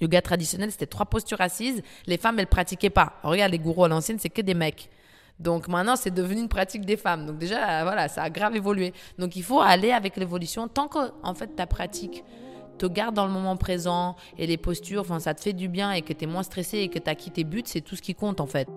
Yoga traditionnel, c'était trois postures assises. Les femmes, elles pratiquaient pas. Regarde, les gourous à l'ancienne, c'est que des mecs. Donc maintenant, c'est devenu une pratique des femmes. Donc déjà, voilà, ça a grave évolué. Donc il faut aller avec l'évolution. Tant que, en fait, ta pratique te garde dans le moment présent et les postures, enfin, ça te fait du bien et que tu es moins stressé et que tu as quitté buts, c'est tout ce qui compte, en fait.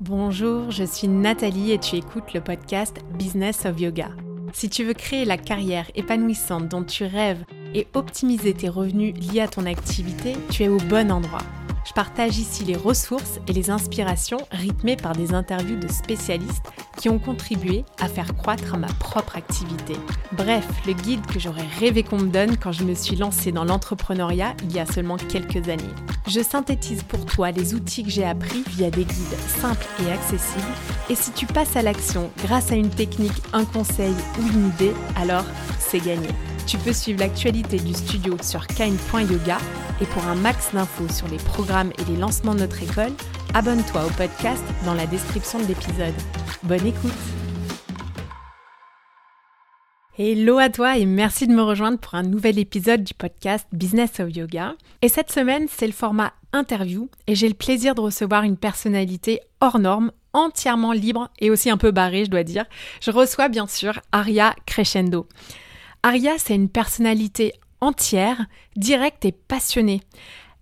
Bonjour, je suis Nathalie et tu écoutes le podcast Business of Yoga. Si tu veux créer la carrière épanouissante dont tu rêves, et optimiser tes revenus liés à ton activité, tu es au bon endroit. Je partage ici les ressources et les inspirations rythmées par des interviews de spécialistes qui ont contribué à faire croître ma propre activité. Bref, le guide que j'aurais rêvé qu'on me donne quand je me suis lancée dans l'entrepreneuriat il y a seulement quelques années. Je synthétise pour toi les outils que j'ai appris via des guides simples et accessibles. Et si tu passes à l'action grâce à une technique, un conseil ou une idée, alors c'est gagné. Tu peux suivre l'actualité du studio sur kind.yoga et pour un max d'infos sur les programmes et les lancements de notre école, abonne-toi au podcast dans la description de l'épisode. Bonne écoute Hello à toi et merci de me rejoindre pour un nouvel épisode du podcast Business of Yoga. Et cette semaine, c'est le format interview et j'ai le plaisir de recevoir une personnalité hors norme, entièrement libre et aussi un peu barrée, je dois dire. Je reçois bien sûr Aria Crescendo. Aria, c'est une personnalité entière, directe et passionnée.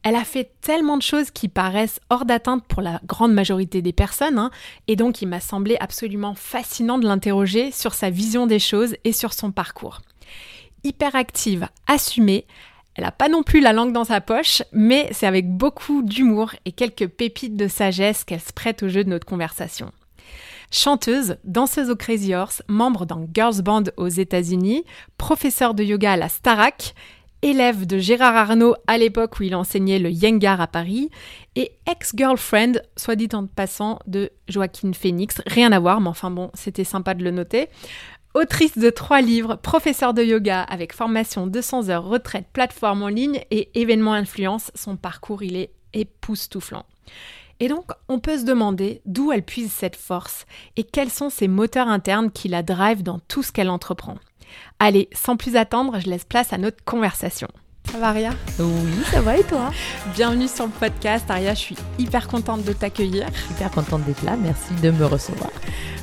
Elle a fait tellement de choses qui paraissent hors d'atteinte pour la grande majorité des personnes, hein, et donc il m'a semblé absolument fascinant de l'interroger sur sa vision des choses et sur son parcours. Hyperactive, assumée, elle n'a pas non plus la langue dans sa poche, mais c'est avec beaucoup d'humour et quelques pépites de sagesse qu'elle se prête au jeu de notre conversation. Chanteuse, danseuse au Crazy Horse, membre d'un girls band aux États-Unis, professeur de yoga à la Starac, élève de Gérard Arnaud à l'époque où il enseignait le Yengar à Paris, et ex-girlfriend, soit dit en passant, de Joaquin Phoenix. Rien à voir, mais enfin bon, c'était sympa de le noter. Autrice de trois livres, professeur de yoga avec formation 200 heures retraite, plateforme en ligne et événements influence, son parcours il est époustouflant. Et donc, on peut se demander d'où elle puise cette force et quels sont ses moteurs internes qui la drivent dans tout ce qu'elle entreprend. Allez, sans plus attendre, je laisse place à notre conversation. Ça va, Aria? Oui, ça va et toi? Bienvenue sur le podcast, Aria. Je suis hyper contente de t'accueillir. Hyper contente d'être là. Merci de me recevoir.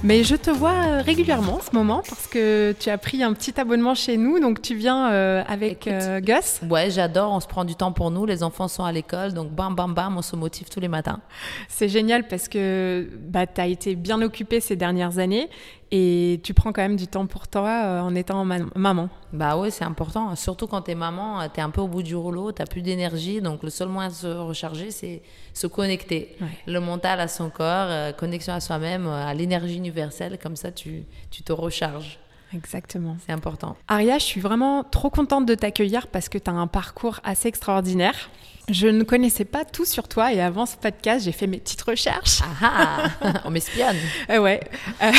Mais je te vois euh, régulièrement en ce moment parce que tu as pris un petit abonnement chez nous, donc tu viens euh, avec euh, Gus. Ouais, j'adore, on se prend du temps pour nous, les enfants sont à l'école, donc bam bam bam, on se motive tous les matins. C'est génial parce que bah, tu as été bien occupée ces dernières années et tu prends quand même du temps pour toi en étant maman. Bah oui, c'est important, surtout quand tu es maman, tu es un peu au bout du rouleau, tu plus d'énergie, donc le seul moyen de se recharger, c'est se connecter. Le mental à son corps, connexion à soi-même, à l'énergie universel, comme ça tu, tu te recharges. Exactement. C'est important. Aria, je suis vraiment trop contente de t'accueillir parce que tu as un parcours assez extraordinaire. Je ne connaissais pas tout sur toi et avant ce podcast, j'ai fait mes petites recherches. Ah, ah on m'espionne. euh, ouais. Euh,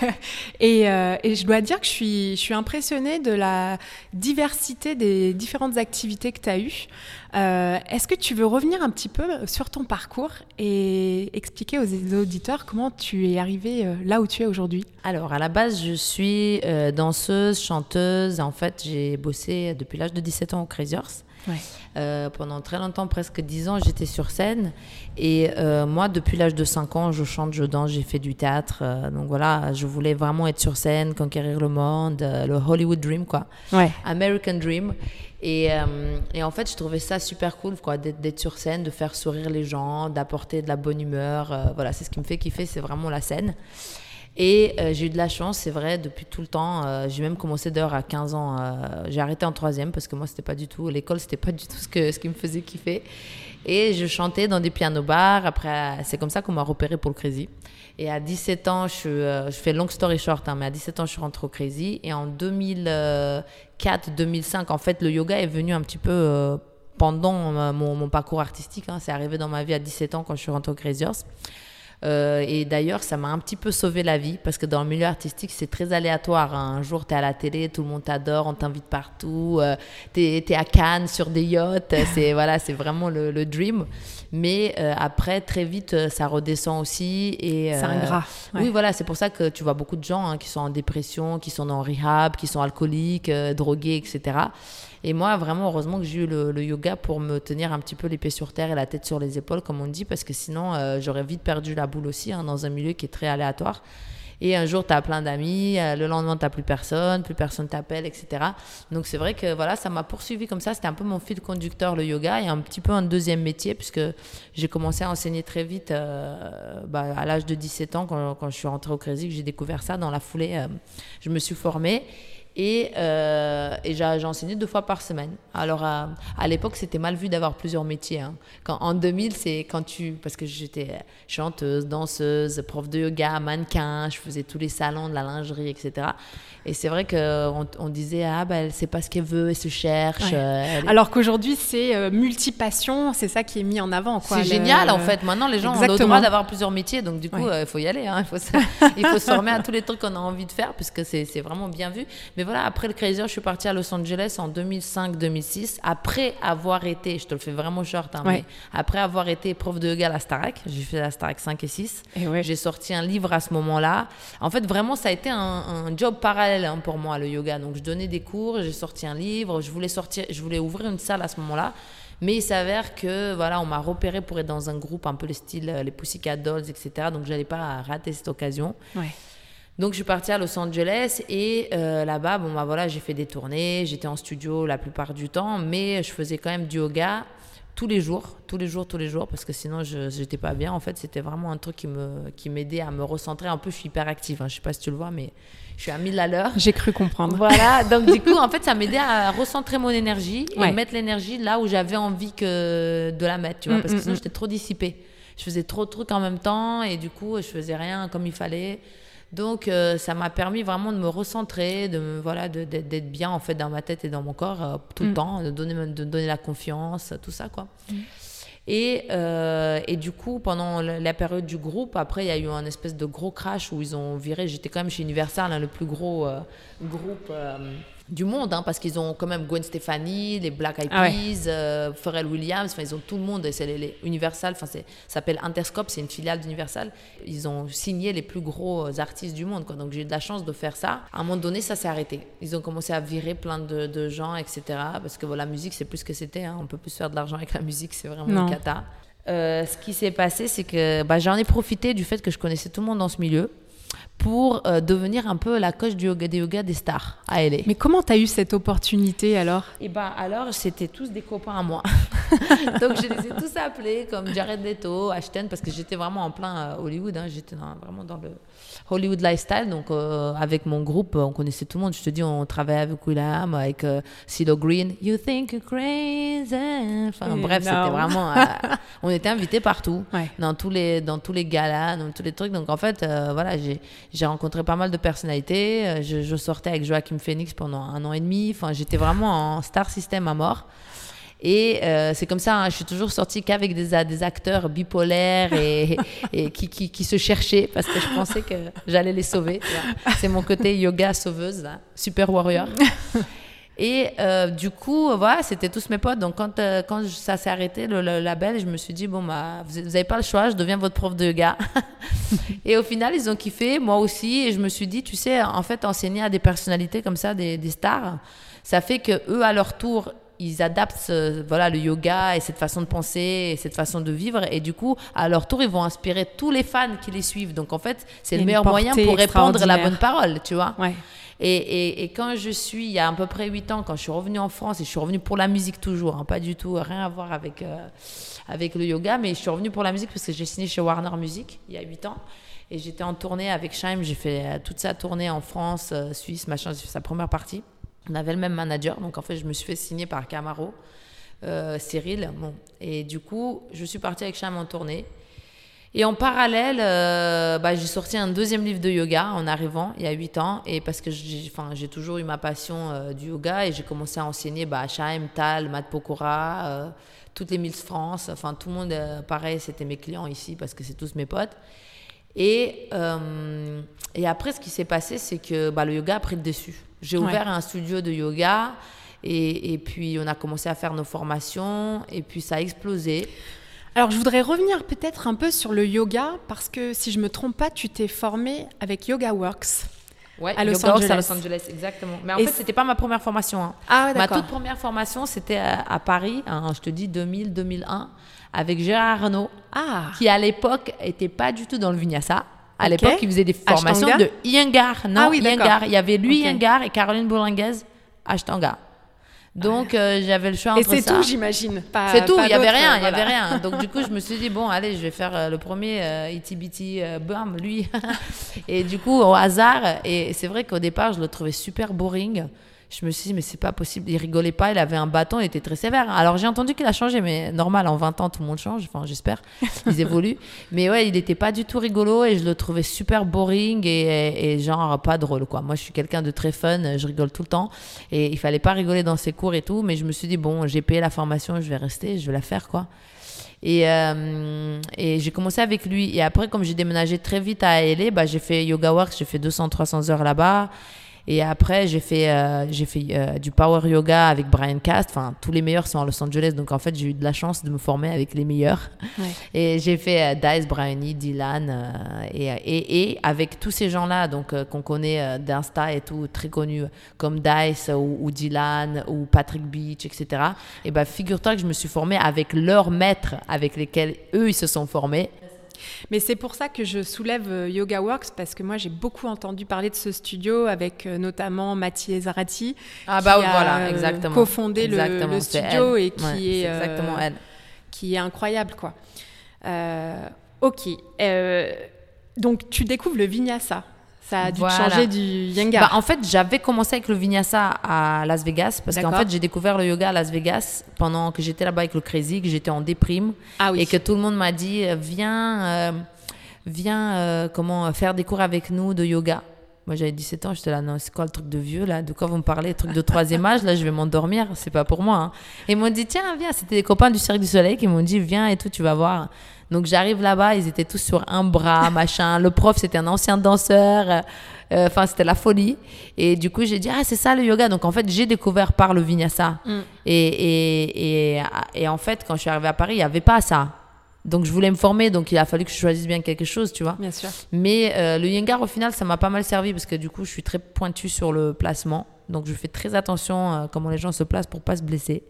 et, euh, et, je dois dire que je suis, je suis impressionnée de la diversité des différentes activités que tu as eues. Est-ce que tu veux revenir un petit peu sur ton parcours et expliquer aux auditeurs comment tu es arrivée là où tu es aujourd'hui? Alors, à la base, je suis danseuse, chanteuse. En fait, j'ai bossé depuis l'âge de 17 ans au Crazy Horse. Euh, pendant très longtemps, presque 10 ans, j'étais sur scène. Et euh, moi, depuis l'âge de 5 ans, je chante, je danse, j'ai fait du théâtre. Euh, donc voilà, je voulais vraiment être sur scène, conquérir le monde, le Hollywood Dream, quoi. Ouais. American Dream. Et, et, en fait, je trouvais ça super cool, quoi, d'être sur scène, de faire sourire les gens, d'apporter de la bonne humeur. voilà, c'est ce qui me fait kiffer, c'est vraiment la scène. Et euh, j'ai eu de la chance, c'est vrai, depuis tout le temps. Euh, j'ai même commencé d'ailleurs à 15 ans. Euh, j'ai arrêté en troisième parce que moi, c'était pas du tout. L'école, c'était pas du tout ce, que, ce qui me faisait kiffer. Et je chantais dans des piano bars. Après, c'est comme ça qu'on m'a repéré pour le Crazy. Et à 17 ans, je, fais long story short, hein, mais à 17 ans, je suis rentrée au Crazy. Et en 2004-2005, en fait, le yoga est venu un petit peu pendant mon, mon, parcours artistique. Hein. C'est arrivé dans ma vie à 17 ans quand je suis rentrée au Crazy Horse. Euh, et d'ailleurs, ça m'a un petit peu sauvé la vie parce que dans le milieu artistique, c'est très aléatoire. Hein. Un jour, tu es à la télé, tout le monde t'adore, on t'invite partout. Euh, tu es, à Cannes sur des yachts. C'est voilà, c'est vraiment le, le, dream. Mais euh, après, très vite, euh, ça redescend aussi. Et, c'est ingrat. Ouais. Oui, voilà, c'est pour ça que tu vois beaucoup de gens hein, qui sont en dépression, qui sont en rehab, qui sont alcooliques, drogués, etc. Et moi, vraiment, heureusement que j'ai eu le, yoga pour me tenir un petit peu les pieds sur terre et la tête sur les épaules, comme on dit, parce que sinon, euh, j'aurais vite perdu la boule aussi, hein, dans un milieu qui est très aléatoire. Et un jour, tu as plein d'amis, euh, le lendemain, tu plus personne, plus personne t'appelle, etc. Donc, c'est vrai que voilà, ça m'a poursuivi comme ça. C'était un peu mon fil conducteur, le yoga, et un petit peu un deuxième métier, puisque j'ai commencé à enseigner très vite euh, bah, à l'âge de 17 ans, quand, quand, je suis rentrée au Crédit, que j'ai découvert ça. Dans la foulée, je me suis formée. Et, euh, et enseigné deux fois par semaine. Alors, à, l'époque, c'était mal vu d'avoir plusieurs métiers. Hein. Quand, en 2000, c'est quand tu. Parce que j'étais chanteuse, danseuse, prof de yoga, mannequin, je faisais tous les salons de la lingerie, etc. Et c'est vrai qu'on on disait, ah, ben, elle sait pas ce qu'elle veut, elle se cherche. Euh, Alors qu'aujourd'hui, c'est euh, multipassion, c'est ça qui est mis en avant. C'est génial, en fait. Maintenant, les gens ont le droit d'avoir plusieurs métiers, donc du coup, il faut y aller. Hein. Il, faut se... il faut se former à tous les trucs qu'on a envie de faire, puisque c'est vraiment bien vu. Mais voilà, après le Crazy, je suis partie à Los Angeles en 2005-2006, après avoir été, je te le fais vraiment short, hein, mais après avoir été prof de yoga à la Starac, j'ai fait la Starac 5 et 6, et j'ai sorti un livre à ce moment-là. En fait, vraiment, ça a été un, job parallèle hein, pour moi, le yoga. Donc, je donnais des cours, j'ai sorti un livre, je voulais, sortir, je voulais ouvrir une salle à ce moment-là. Mais il s'avère que voilà, on m'a repéré pour être dans un groupe un peu le style euh, les Pussycat Dolls, etc. Donc j'allais pas rater cette occasion. Ouais. Donc je suis partie à Los Angeles et euh, là-bas, bon bah voilà, j'ai fait des tournées, j'étais en studio la plupart du temps, mais je faisais quand même du yoga tous les jours, tous les jours, tous les jours, parce que sinon je n'étais pas bien. En fait, c'était vraiment un truc qui me qui m'aidait à me recentrer. Un peu, je suis hyper active. Hein, je sais pas si tu le vois, mais je suis à 1000 à l'heure. J'ai cru comprendre. Voilà, donc du coup, en fait, ça m'aidait à recentrer mon énergie et mettre l'énergie là où j'avais envie que de la mettre, tu vois, mm, parce que mm, sinon mm. j'étais trop dissipée. Je faisais trop de trucs en même temps et du coup, je faisais rien comme il fallait. Donc euh, ça m'a permis vraiment de me recentrer, de me, voilà, d'être bien en fait dans ma tête et dans mon corps euh, tout le mm. temps, de donner, de donner la confiance, tout ça quoi. Mm. Et, euh, et, du coup, pendant la, période du groupe, après, il y a eu un espèce de gros crash où ils ont viré. J'étais quand même chez Universal, hein, le plus gros groupe du monde, hein, parce qu'ils ont quand même Gwen Stefani, les Black Eyed ah Peas, euh, Pharrell Williams, ils ont tout le monde, c'est les, Universal, enfin ça s'appelle Interscope, c'est une filiale d'Universal. Ils ont signé les plus gros artistes du monde, quoi. donc j'ai eu de la chance de faire ça. À un moment donné, ça s'est arrêté. Ils ont commencé à virer plein de, gens, etc. Parce que la musique, c'est plus ce que c'était. Hein. On peut plus faire de l'argent avec la musique, c'est vraiment une cata. Euh, ce qui s'est passé, c'est que bah, j'en ai profité du fait que je connaissais tout le monde dans ce milieu pour euh, devenir un peu la coach du yoga, des yoga des stars à LA. Mais comment tu as eu cette opportunité alors? Eh ben alors, c'était tous des copains à moi. Donc je les ai tous appelés comme Jared Leto, Ashton, parce que j'étais vraiment en plein euh, Hollywood, hein. j'étais vraiment dans le Hollywood lifestyle. Donc euh, avec mon groupe, on connaissait tout le monde. Je te dis, on travaillait avec William, avec CeeLo Green. You think you're crazy? Enfin bref, c'était vraiment... on était invités partout, dans, tous les, dans tous les galas, dans tous les trucs. Donc en fait, voilà, j'ai j'ai rencontré pas mal de personnalités. Euh, je, sortais avec Joachim Phoenix pendant un an et demi. Enfin, j'étais vraiment en star system à mort. Et euh, c'est comme ça, hein, je suis toujours sortie qu'avec des, des acteurs bipolaires et, et qui, qui, qui, se cherchaient parce que je pensais que j'allais les sauver. C'est mon côté yoga sauveuse, super warrior. Et euh, du coup, voilà, c'était tous mes potes. Donc, quand, euh, quand ça s'est arrêté, le, label, je me suis dit, bon, bah, vous n'avez pas le choix, je deviens votre prof de yoga. et au final, ils ont kiffé, moi aussi. Et je me suis dit, tu sais, en fait, enseigner à des personnalités comme ça, des, des stars, ça fait que eux, à leur tour, ils adaptent voilà le yoga et cette façon de penser et cette façon de vivre et du coup à leur tour ils vont inspirer tous les fans qui les suivent donc en fait c'est le meilleur moyen pour répandre la bonne parole tu vois ouais. Et, et, quand je suis, il y a à peu près 8 ans, quand je suis revenue en France, et je suis revenue pour la musique toujours, hein, pas du tout, rien à voir avec, euh, avec le yoga, mais je suis revenue pour la musique parce que j'ai signé chez Warner Music il y a 8 ans. Et j'étais en tournée avec Shaim, j'ai fait euh, toute sa tournée en France, euh, Suisse, machin, j'ai fait sa première partie. On avait le même manager, donc en fait, je me suis fait signer par Camaro, Cyril. Bon. Et du coup, je suis partie avec Shaim en tournée. Et en parallèle, euh, bah, j'ai sorti un deuxième livre de yoga en arrivant il y a 8 ans. Et parce que j'ai toujours eu ma passion euh, du yoga et j'ai commencé à enseigner bah, Chaim, Tal, Matt Pokora, euh, toutes les Miss France. Enfin, tout le monde, pareil, c'était mes clients ici parce que c'est tous mes potes. Et, et après, ce qui s'est passé, c'est que bah, le yoga a pris le dessus. J'ai ouvert un studio de yoga. Et, et, puis on a commencé à faire nos formations et puis ça a explosé. Alors, je voudrais revenir peut-être un peu sur le yoga, parce que si je me trompe pas, tu t'es formé avec Yoga Works. Ouais, à Los Yoga Works Angeles. à Los Angeles, exactement. Mais en Et fait, c'était pas ma première formation. hein. Ah Ma toute première formation, c'était à, à Paris, hein, je te dis 2000-2001, avec Gérard Arnaud, Ah, qui à l'époque était pas du tout dans le vinyasa. À l'époque, il faisait des formations Ashtanga de Iyengar. Non, Ah oui. Iyengar. Il y avait lui, Ok. Iyengar, et Caroline Bourlinguez, Ashtanga. Donc, euh, j'avais le choix et entre c'est ça. tout, j'imagine. C'est tout, il y avait rien, il y avait rien. Donc du coup, je me suis dit bon, allez, je vais faire euh, le premier euh, Iti Biti euh, bam, lui. et du coup, au hasard, et c'est vrai qu'au départ, je le trouvais super boring. Je me suis dit mais c'est pas possible, il rigolait pas, il avait un bâton, il était très sévère. Alors j'ai entendu qu'il a changé, mais normal, en 20 ans tout le monde change, enfin j'espère, ils évoluent. Mais ouais, il était pas du tout rigolo et je le trouvais super boring et, et genre pas drôle quoi. Moi je suis quelqu'un de très fun, je rigole tout le temps et il fallait pas rigoler dans ses cours et tout, mais je me suis dit bon, j'ai payé la formation, je vais rester, je vais la faire quoi. Et, euh, et j'ai commencé avec lui. Et après, comme j'ai déménagé très vite à LA, bah, j'ai fait Yoga Works, j'ai fait 200-300 heures là-bas. Et après, j'ai fait, euh, j'ai fait euh, du power yoga avec Brian Cast. Enfin, tous les meilleurs sont à Los Angeles. Donc, en fait, j'ai eu de la chance de me former avec les meilleurs. Ouais. Et j'ai fait euh, Dice, Bryony, Dylan. et, et, et avec tous ces gens-là donc qu'on connaît d'Insta et tout, très connus, comme Dice ou, ou Dylan ou Patrick Beach, etc. Et ben figure-toi que je me suis formée avec leurs maîtres avec lesquels eux, ils se sont formés. Mais c'est pour ça que je soulève euh, Yoga Works parce que moi j'ai beaucoup entendu parler de ce studio avec euh, notamment Mathieu Zarati Ah qui bah a, voilà, euh, exactement. cofondé le- Exactement, le, c'est studio elle. et qui Ouais, est c'est exactement elle. qui est incroyable quoi. Ok, donc tu découvres le Vinyasa. Ça a dû Voilà. changer du Yengar. Bah, en fait, j'avais commencé avec le vinyasa à Las Vegas parce qu'en fait, j'ai découvert le yoga à Las Vegas pendant que j'étais là-bas avec le Crazy, que j'étais en déprime ah oui. et que tout le monde m'a dit euh, viens, euh, viens, euh, comment faire des cours avec nous de yoga. Moi, j'avais 17 ans, j'étais là, non, c'est quoi le truc de vieux là? De quoi vous me parlez? Truc de troisième âge, là, je vais m'endormir, c'est pas pour moi. hein. Et ils m'ont dit, tiens, viens, c'était des copains du Cirque du Soleil qui m'ont dit, viens et tout, tu vas voir. Donc, j'arrive là-bas, ils étaient tous sur un bras, machin. Le prof, c'était un ancien danseur. euh, euh, Enfin, c'était la folie. Et du coup, j'ai dit, ah, c'est ça le yoga. Donc, en fait, j'ai découvert par le vinyasa. Mm. Et, et, et, et en fait, quand je suis arrivée à Paris, il n'y avait pas ça. Donc, je voulais me former. Donc, il a fallu que je choisisse bien quelque chose, tu vois. Bien sûr. Mais euh, le Yengar, au final, ça m'a pas mal servi parce que du coup, je suis très pointue sur le placement. Donc, je fais très attention à comment les gens se placent pour pas se blesser.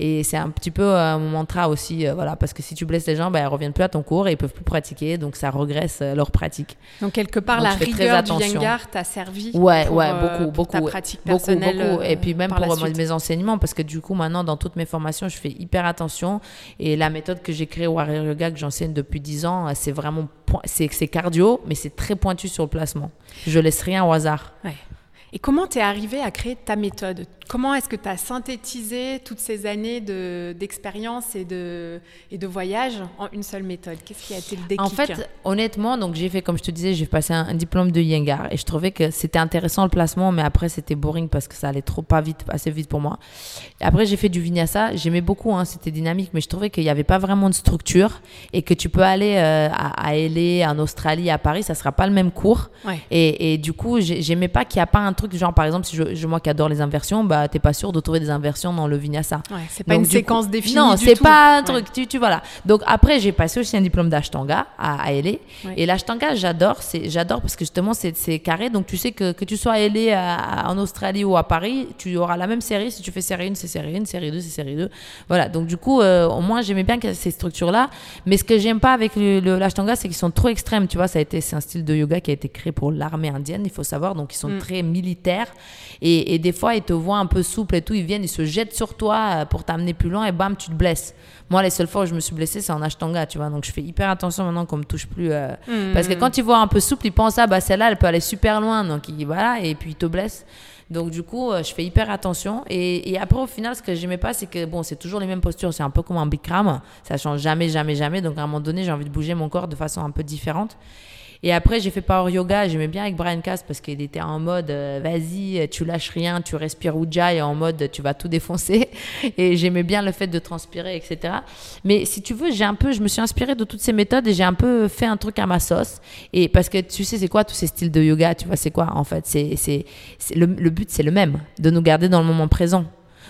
Et c'est un petit peu euh, mon mantra aussi, euh, voilà, parce que si tu blesses les gens, ben, ils reviennent plus à ton cours et ils peuvent plus pratiquer, donc ça regresse euh, leur pratique. Donc quelque part, Donc, la rigueur du. Yengar t'a servi. Ouais, pour, ouais, euh, beaucoup, pour beaucoup, ta pratique personnelle. beaucoup. Et puis même pour mes enseignements, parce que du coup, maintenant, dans toutes mes formations, je fais hyper attention. Et la méthode que j'ai créée au Warrior Yoga, que j'enseigne depuis 10 ans, c'est vraiment, c'est c'est cardio, mais c'est très pointu sur le placement. Je laisse rien au hasard. Ouais. Et comment tu es arrivé à créer ta méthode? Comment est-ce que tu as synthétisé toutes ces années de- d'expérience et, de, et de voyage en une seule méthode? Qu'est-ce qui a été le déclic? En fait, honnêtement, donc j'ai fait, comme je te disais, j'ai passé un, un diplôme de Yengar et je trouvais que c'était intéressant le placement, mais après c'était boring parce que ça allait trop pas vite, assez vite pour moi. Et après, j'ai fait du Vinyasa, j'aimais beaucoup, hein, c'était dynamique, mais je trouvais qu'il n'y avait pas vraiment de structure et que tu peux aller euh, à, à LA, en Australie, à Paris, ça sera pas le même cours. Ouais. Et, et du coup, j'ai- j'aimais pas qu'il n'y a pas un truc, genre par exemple, si je, je- moi qui adore les inversions, bah t'es pas sûr de trouver des inversions dans le Vinyasa. Ouais, c'est pas Donc, une séquence coup- définie. Non, c'est pas un Ouais. truc. Tu, tu voilà. Donc après, j'ai passé aussi un diplôme d'ashtanga à, à LA. Ouais. Et l'ashtanga, j'adore. C'est, j'adore parce que justement, c'est, carré. Donc tu sais que que tu sois à LA, à- à- en Australie ou à Paris, tu auras la même série. Si tu fais série 1, c'est série 1, série 2, c'est série 2. Voilà. Donc du coup, euh, au moins, j'aimais bien ces structures-là. Mais ce que j'aime pas avec le, le- l'ashtanga, c'est qu'ils sont trop extrêmes. Tu vois, ça a été, c'est un style de yoga qui a été créé pour l'armée indienne, il faut savoir. Donc ils sont Mm. très militaires. Et, et des fois, ils te voient un peu souple et tout. Ils viennent, ils se jettent sur toi euh, pour t'amener plus loin et bam, tu te blesses. Moi, les seules fois où je me suis blessée, c'est en ashtanga, tu vois. Donc je fais hyper attention maintenant qu'on me touche plus. euh, Hmm. Parce que quand ils voient un peu souple, ils pensent, ah bah celle-là, elle peut aller super loin. Donc ils- voilà, et puis ils te blessent. Donc du coup, euh, je fais hyper attention. Et, et après, au final, ce que j'aimais pas, c'est que bon, c'est toujours les mêmes postures. C'est un peu comme un Bikram. Ça change jamais, jamais, jamais. Donc à un moment donné, j'ai envie de bouger mon corps de façon un peu différente. Et après, j'ai fait Power Yoga. J'aimais bien avec Brian Cast parce qu'il était en mode euh, vas-y, tu lâches rien, tu respires Ujjayi en mode tu vas tout défoncer. Et j'aimais bien le fait de transpirer, etc. Mais si tu veux, j'ai un peu, je me suis inspirée de toutes ces méthodes et j'ai un peu fait un truc à ma sauce. Et parce que tu sais, c'est quoi tous ces styles de yoga Tu vois, c'est quoi en fait? C'est le, le but, c'est le même, de nous garder dans le moment présent.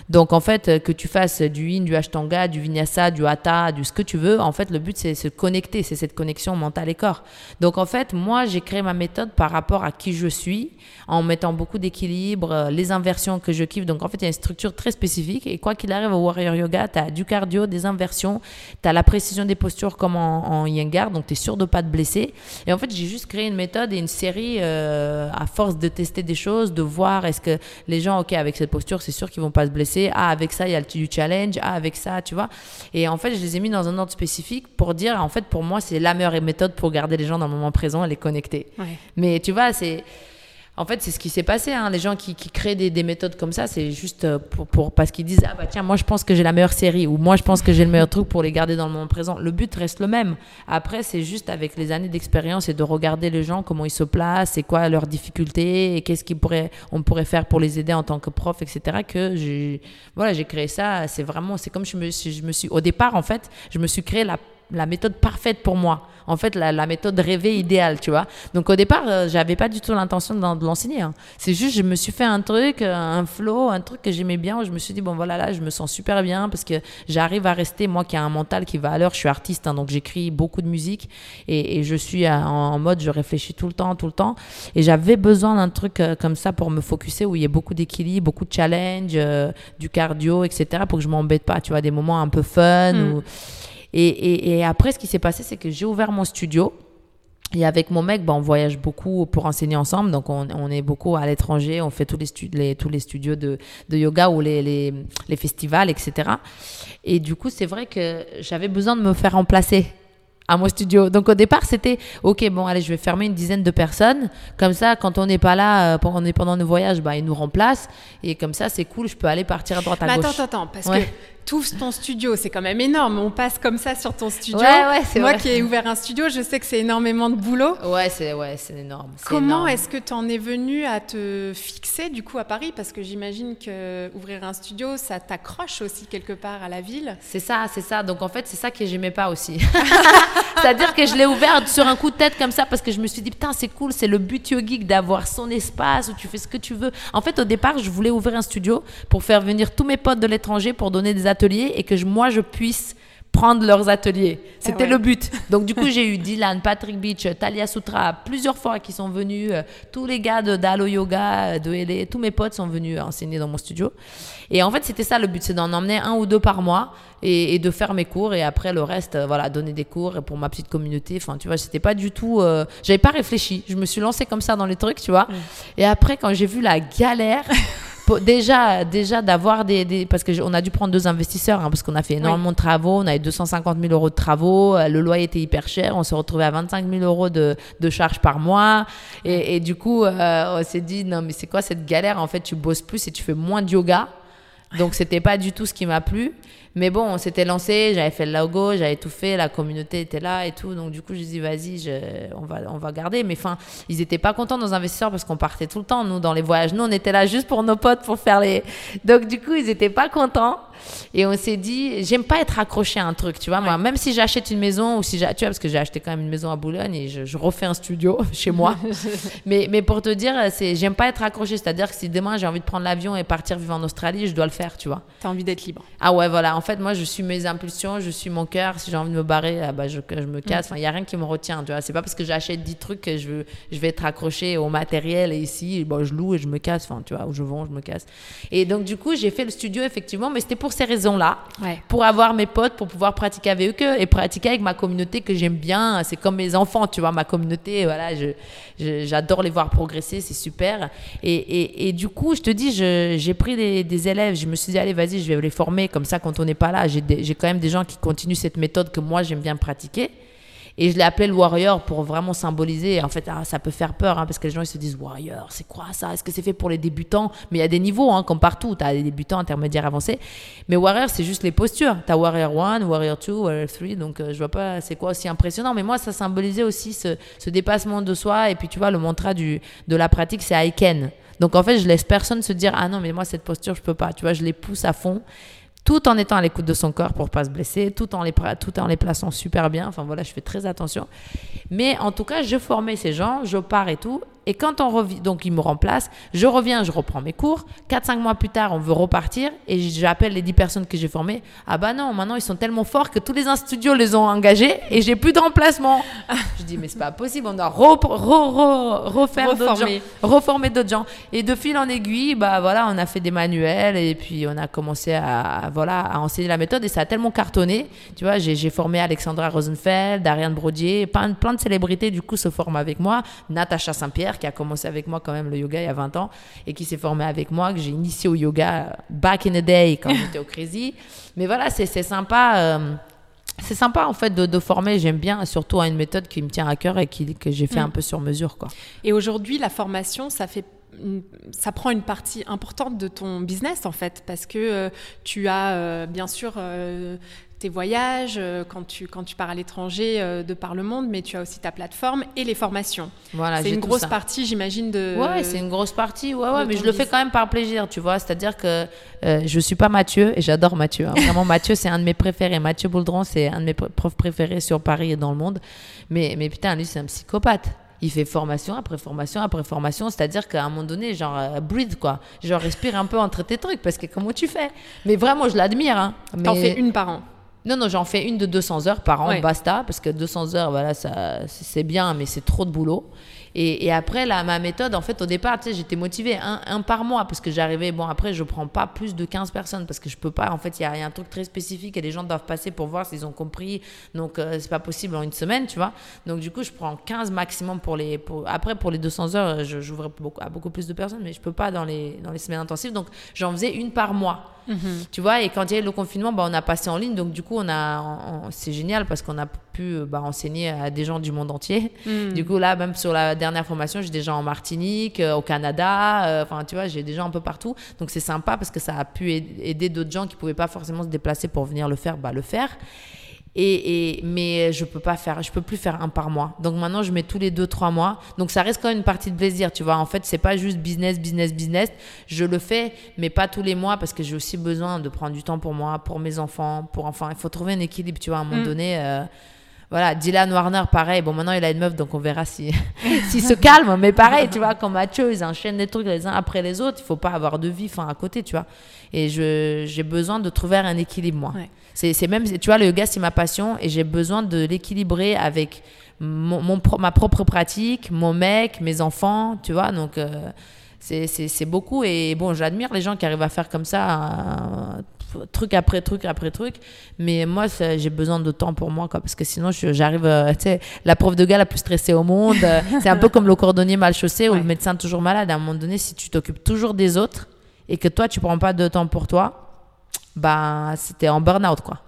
Donc en fait, euh, que tu fasses du yin, du ashtanga, du vinyasa, du hatha, du ce que tu veux, en fait, le but c'est se connecter, c'est cette connexion mentale et corps. Donc en fait, moi, j'ai créé ma méthode par rapport à qui je suis, en mettant beaucoup d'équilibre, euh, les inversions que je kiffe. Donc en fait, il y a une structure très spécifique et quoi qu'il arrive au Warrior Yoga, tu as du cardio, des inversions, tu as la précision des postures comme en, en Yengar, donc tu es sûr de pas te blesser. Et en fait, j'ai juste créé une méthode et une série euh, à force de tester des choses, de voir est-ce que les gens, ok, avec cette posture, c'est sûr qu'ils vont pas se blesser ah, avec ça, il y a le du challenge. Ah, avec ça, tu vois. Et en fait, je les ai mis dans un ordre spécifique pour dire, en fait, pour moi, c'est la meilleure méthode pour garder les gens dans le moment présent et les connecter. Mais tu vois, c'est en fait, c'est ce qui s'est passé. Hein. Les gens qui, créent des, méthodes comme ça, c'est juste euh, pour, parce qu'ils disent ah bah tiens moi je pense que j'ai la meilleure série ou moi je pense que j'ai le meilleur truc pour les garder dans le moment présent. Le but reste le même. Après, c'est juste avec les années d'expérience et de regarder les gens comment ils se placent, c'est quoi leurs difficultés et qu'est-ce qu'on pourrait on pourrait faire pour les aider en tant que prof, etc. Que j'ai voilà j'ai créé ça. C'est vraiment c'est comme je me je me suis au départ en fait je me suis créé la la méthode parfaite pour moi. En fait, la, méthode rêvée idéale, tu vois. Donc au départ, euh, j'avais pas du tout l'intention de, l'enseigner. Hein. C'est juste, je me suis fait un truc, euh, un flow, un truc que j'aimais bien. Où je me suis dit bon voilà là, je me sens super bien parce que j'arrive à rester moi qui a un mental qui va à l'heure. Je suis artiste, hein, donc j'écris beaucoup de musique et, je suis en, mode, je réfléchis tout le temps, tout le temps. Et j'avais besoin d'un truc euh, comme ça pour me focuser où il y a beaucoup d'équilibre, beaucoup de challenge, du cardio, etc. Pour que je m'embête pas, tu vois, des moments un peu fun hmm. ou et, après, ce qui s'est passé, c'est que j'ai ouvert mon studio. Et avec mon mec, ben, on voyage beaucoup pour enseigner ensemble. Donc, on, est beaucoup à l'étranger. On fait tous les, tous les studios de, yoga ou les, les, festivals, etc. Et du coup, c'est vrai que j'avais besoin de me faire remplacer à mon studio. Donc au départ, c'était OK, bon, allez, je vais fermer une dizaine de personnes. Comme ça, quand on n'est pas là, euh, on est pendant nos voyages, bah, ils nous remplacent. Et comme ça, c'est cool, je peux aller partir à droite à gauche. Attends, attends, parce que tout ton studio, c'est quand même énorme. On passe comme ça sur ton studio. Ouais, ouais, Moi qui ai ouvert un studio, je sais que c'est énormément de boulot. Ouais, c'est ouais, c'est énorme. Comment est-ce que tu en es venu à te fixer du coup à Paris? Parce que j'imagine que ouvrir un studio, ça t'accroche aussi quelque part à la ville. C'est ça, c'est ça. Donc en fait, c'est ça que j'aimais pas aussi. C'est-à-dire que je l'ai ouvert sur un coup de tête comme ça parce que je me suis dit, putain, c'est cool, c'est le but geek d'avoir son espace où tu fais ce que tu veux. En fait, au départ, je voulais ouvrir un studio pour faire venir tous mes potes de l'étranger pour donner des ateliers et que moi, je puisse prendre leurs ateliers. C'était ah le but. Donc du coup, j'ai eu Dylan, Patrick Beach, Talia Sutra, plusieurs fois qui sont venus. Euh, tous les gars de d'Alo Yoga, de LA, tous mes potes sont venus enseigner dans mon studio. Et en fait, c'était ça le but, c'est d'en emmener un ou deux par mois et, de faire mes cours. Et après, le reste, euh, voilà, donner des cours pour ma petite communauté. Enfin, tu vois, c'était pas du tout... Euh, j'avais pas réfléchi. Je me suis lancée comme ça dans les trucs, tu vois. Et après, quand j'ai vu la galère... déjà, déjà d'avoir des, parce que on a dû prendre deux investisseurs hein, parce qu'on a fait énormément de travaux. On avait 250 000 euros de travaux. Euh, le loyer était hyper cher. On s'est retrouvé à 25 000 euros de, de charges par mois. Et, du coup, euh, on s'est dit non mais c'est quoi cette galère? En fait, tu bosses plus et tu fais moins de yoga. Donc c'était pas du tout ce qui m'a plu. Mais bon, on s'était lancé, j'avais fait le logo, j'avais tout fait, la communauté était là et tout. Donc du coup, je dis vas-y, on, va, on va garder. Mais enfin, ils étaient pas contents nos investisseurs parce qu'on partait tout le temps, nous, dans les voyages. Nous, on était là juste pour nos potes, pour faire les... Donc du coup, ils étaient pas contents. Et on s'est dit, j'aime pas être accroché à un truc, tu vois. Moi, même si j'achète une maison ou si j'ai, tu vois, parce que j'ai acheté quand même une maison à Boulogne et je, refais un studio chez moi. mais, mais pour te dire, c'est, j'aime pas être accroché. C'est-à-dire que si demain j'ai envie de prendre l'avion et partir vivre en Australie, je dois le faire, tu vois. T'as envie d'être libre. Ah ouais, voilà. En fait, moi, je suis mes impulsions, je suis mon cœur. Si j'ai envie de me barrer, ah bah, je, je me casse. Enfin, il y a rien qui me retient, tu vois. C'est pas parce que j'achète 10 trucs que je, je vais être accroché au matériel et ici, bon, je loue et je me casse. Enfin, tu vois, où je vends, je me casse. Et donc, du coup, j'ai fait le studio, effectivement, mais c'était pour ces raisons là pour avoir mes potes, pour pouvoir pratiquer avec eux et pratiquer avec ma communauté que j'aime bien. C'est comme mes enfants, tu vois, ma communauté, voilà, j'adore les voir progresser, c'est super. Et, et, du coup, je te dis, j'ai pris des, des, élèves, je me suis dit, allez, vas-y, je vais les former, comme ça, quand on pas là, j'ai quand même des gens qui continuent cette méthode que moi, j'aime bien pratiquer. Et je l'ai appelé le warrior pour vraiment symboliser. En fait, ah, ça peut faire peur hein, parce que les gens ils se disent warrior, c'est quoi ça? Est-ce que c'est fait pour les débutants? Mais il y a des niveaux, hein, comme partout. Tu as des débutants, intermédiaires, avancés. Mais warrior, c'est juste les postures. Tu as warrior 1, warrior 2, warrior 3. Donc euh, je vois pas c'est quoi aussi impressionnant. Mais moi, ça symbolisait aussi ce, ce, dépassement de soi. Et puis tu vois, le mantra du, de la pratique, c'est Aiken. Donc en fait, je laisse personne se dire ah non mais moi cette posture je peux pas. Tu vois, je les pousse à fond tout en étant à l'écoute de son corps pour pas se blesser, tout en les, tout en les plaçant super bien. Enfin voilà, je fais très attention. Mais en tout cas, je formais ces gens, je pars et tout. Et quand on revient, donc ils me remplacent, je reviens, je reprends mes cours. 4-5 mois plus tard, on veut repartir et j'appelle les 10 personnes que j'ai formées. Ah bah non, maintenant ils sont tellement forts que tous les studios les ont engagés et j'ai plus de remplacement. je dis, mais c'est pas possible, on doit refaire d'autres gens, reformer d'autres gens. Et de fil en aiguille, bah voilà, on a fait des manuels et puis on a commencé à, voilà, à enseigner la méthode et ça a tellement cartonné. Tu vois, j'ai formé Alexandra Rosenfeld, Ariane Brodier, plein, plein de célébrités du coup se forment avec moi. Natacha Saint-Pierre qui a commencé avec moi quand même le yoga il y a 20 ans et qui s'est formé avec moi, que j'ai initié au yoga back in the day quand j'étais au Crazy. Mais voilà, c'est sympa. Euh, c'est sympa en fait de, former, j'aime bien, surtout à une méthode qui me tient à cœur et qui, que j'ai fait mm. un peu sur mesure. Quoi. Et aujourd'hui, la formation, ça fait ça prend une partie importante de ton business en fait parce que euh, tu as euh, bien sûr tes voyages, euh, quand tu, quand tu pars à l'étranger euh, de par le monde, mais tu as aussi ta plateforme et les formations. Voilà, c'est une grosse partie, j'imagine, de. Ouais, c'est une grosse partie, ouais, ouais, mais je le fais quand même par plaisir, tu vois. C'est-à-dire que euh, je suis pas Mathieu et j'adore Mathieu. Hein. Vraiment, Mathieu, c'est un de mes préférés. Mathieu Bouldron, c'est un de mes profs préférés sur Paris et dans le monde. Mais, mais putain, lui, c'est un psychopathe il fait formation après formation après formation, c'est-à-dire qu'à un moment donné, genre, breathe, quoi. Genre, respire un peu entre tes trucs, parce que comment tu fais? Mais vraiment, je l'admire. Hein. T'en fais une par an non, non, j'en fais une de 200 heures par an, basta, parce que 200 heures, voilà, ça, c'est bien, mais c'est trop de boulot. Et, après, là, ma méthode, en fait, au départ, tu sais, j'étais motivée un, par mois parce que j'arrivais. Bon, après, je prends pas plus de 15 personnes parce que je peux pas. En fait, il y, a un truc très spécifique et les gens doivent passer pour voir s'ils ont compris. Donc, euh, c'est pas possible en une semaine, tu vois. Donc, du coup, je prends 15 maximum pour les. Pour... Après, pour les 200 heures, j'ouvrais beaucoup, à beaucoup plus de personnes, mais je peux pas dans les, dans les semaines intensives. Donc, j'en faisais une par mois. Mhm. Tu vois, et quand il y a eu le confinement, bah, on a passé en ligne. Donc, du coup, on a, c'est génial parce qu'on a pu bah, enseigner à des gens du monde entier. Mhm. Du coup, là, même sur la dernière formation, j'ai des gens en Martinique, euh, au Canada. Euh, enfin, tu vois, j'ai des gens un peu partout. Donc, c'est sympa parce que ça a pu aider d'autres gens qui pouvaient pas forcément se déplacer pour venir le faire, bah, le faire. Et, mais je peux pas faire, je peux plus faire un par mois. Donc maintenant, je mets tous les deux, trois mois. Donc ça reste quand même une partie de plaisir, tu vois. En fait, c'est pas juste business, business, business. Je le fais, mais pas tous les mois parce que j'ai aussi besoin de prendre du temps pour moi, pour mes enfants, pour enfin, il faut trouver un équilibre, tu vois. À un moment mm. donné, euh, voilà, Dylan Warner, pareil. Bon, maintenant, il a une meuf, donc on verra s'il si, se calme. Mais pareil, tu vois, comme Mathieu, ils enchaînent des trucs les uns après les autres. Il faut pas avoir de vie à côté, tu vois. Et j'ai besoin de trouver un équilibre, moi. C'est même, tu vois, le yoga, c'est ma passion et j'ai besoin de l'équilibrer avec mon, ma propre pratique, mon mec, mes enfants, tu vois. Donc, euh, c'est beaucoup. Et bon, j'admire les gens qui arrivent à faire comme ça, truc après truc après truc. Mais moi, j'ai besoin de temps pour moi, quoi, parce que sinon, j'arrive, euh, tu sais, la prof de gars la plus stressée au monde. c'est un peu comme le cordonnier mal chaussé ou le médecin toujours malade. À un moment donné, si tu t'occupes toujours des autres et que toi, tu prends pas de temps pour toi, bah, c'était en burn-out, quoi.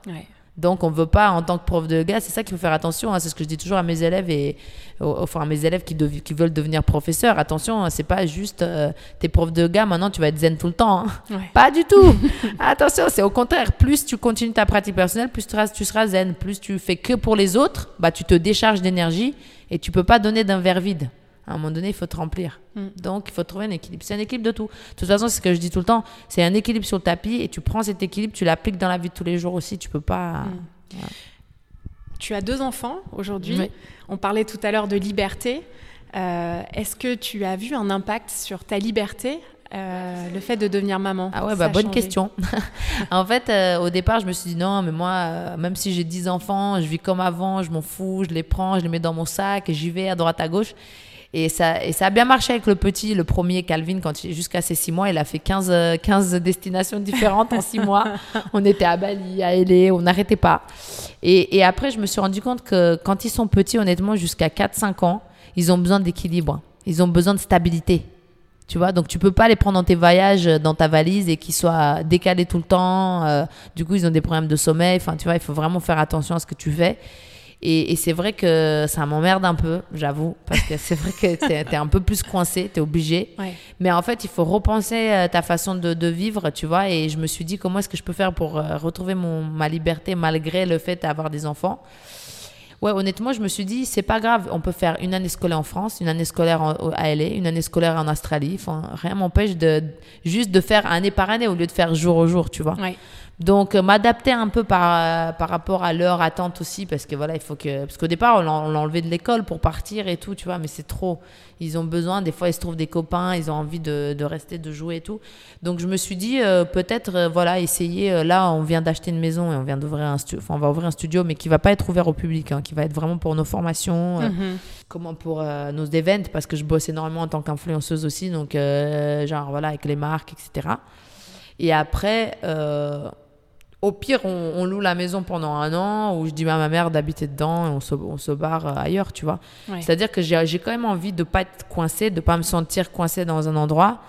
Donc, on veut pas, en tant que prof de yoga, c'est ça qu'il faut faire attention. Hein, c'est ce que je dis toujours à mes élèves et enfin à mes élèves qui, qui veulent devenir professeurs. Attention, hein, c'est pas juste euh, t'es prof de yoga, maintenant tu vas être zen tout le temps. Hein. Pas du tout. attention, c'est au contraire. Plus tu continues ta pratique personnelle, plus tu seras, tu seras zen. Plus tu fais que pour les autres, bah tu te décharges d'énergie et tu peux pas donner d'un verre vide à un moment donné, il faut te remplir. Mm. Donc, il faut trouver un équilibre. C'est un équilibre de tout. De toute façon, c'est ce que je dis tout le temps. C'est un équilibre sur le tapis et tu prends cet équilibre, tu l'appliques dans la vie de tous les jours aussi. Tu peux pas. Mm. Tu as deux enfants aujourd'hui. On parlait tout à l'heure de liberté. Euh, est-ce que tu as vu un impact sur ta liberté euh, le fait de devenir maman? Ah ouais, bah, bonne question. en fait, euh, au départ, je me suis dit non, mais moi, même si j'ai 10 enfants, je vis comme avant, je m'en fous, je les prends, je les mets dans mon sac, j'y vais à droite, à gauche. Et ça, et ça a bien marché avec le petit, le premier Calvin, quand jusqu'à ses six mois, il a fait 15, 15 destinations différentes en six mois. On était à Bali, à L.A., on n'arrêtait pas. Et, et, après, je me suis rendu compte que quand ils sont petits, honnêtement, jusqu'à 4-5 ans, ils ont besoin d'équilibre. Ils ont besoin de stabilité. Tu vois, donc tu peux pas les prendre dans tes voyages, dans ta valise et qu'ils soient décalés tout le temps. Euh, du coup, ils ont des problèmes de sommeil. Enfin, tu vois, il faut vraiment faire attention à ce que tu fais. Et, c'est vrai que ça m'emmerde un peu, j'avoue, parce que c'est vrai que tu es, un peu plus coincé, tu es obligé. Mais en fait, il faut repenser euh, ta façon de, vivre, tu vois. Et je me suis dit, comment est-ce que je peux faire pour euh, retrouver mon, ma liberté malgré le fait d'avoir des enfants Ouais, honnêtement, je me suis dit, c'est pas grave, on peut faire une année scolaire en France, une année scolaire à LA, une année scolaire en Australie. Enfin, rien m'empêche de juste de faire année par année au lieu de faire jour au jour, tu vois. Donc euh, m'adapter un peu par, par rapport à leur attente aussi parce que voilà, il faut que parce qu'au départ on l'a enlevé de l'école pour partir et tout, tu vois, mais c'est trop. Ils ont besoin, des fois ils se trouvent des copains, ils ont envie de, de rester, de jouer et tout. Donc je me suis dit euh, peut-être euh, voilà, essayer euh, là on vient d'acheter une maison et on vient d'ouvrir un studio, enfin on va ouvrir un studio mais qui va pas être ouvert au public hein, qui va être vraiment pour nos formations, euh, Mhm. comment pour euh, nos events parce que je bosse énormément en tant qu'influenceuse aussi donc euh, genre voilà avec les marques etc et après euh, au pire on, on loue la maison pendant un an ou je dis à ma mère d'habiter dedans et on se, on se barre euh, ailleurs tu vois Ouais. c'est à dire que j'ai quand même envie de pas être coincée de pas me sentir coincée dans un endroit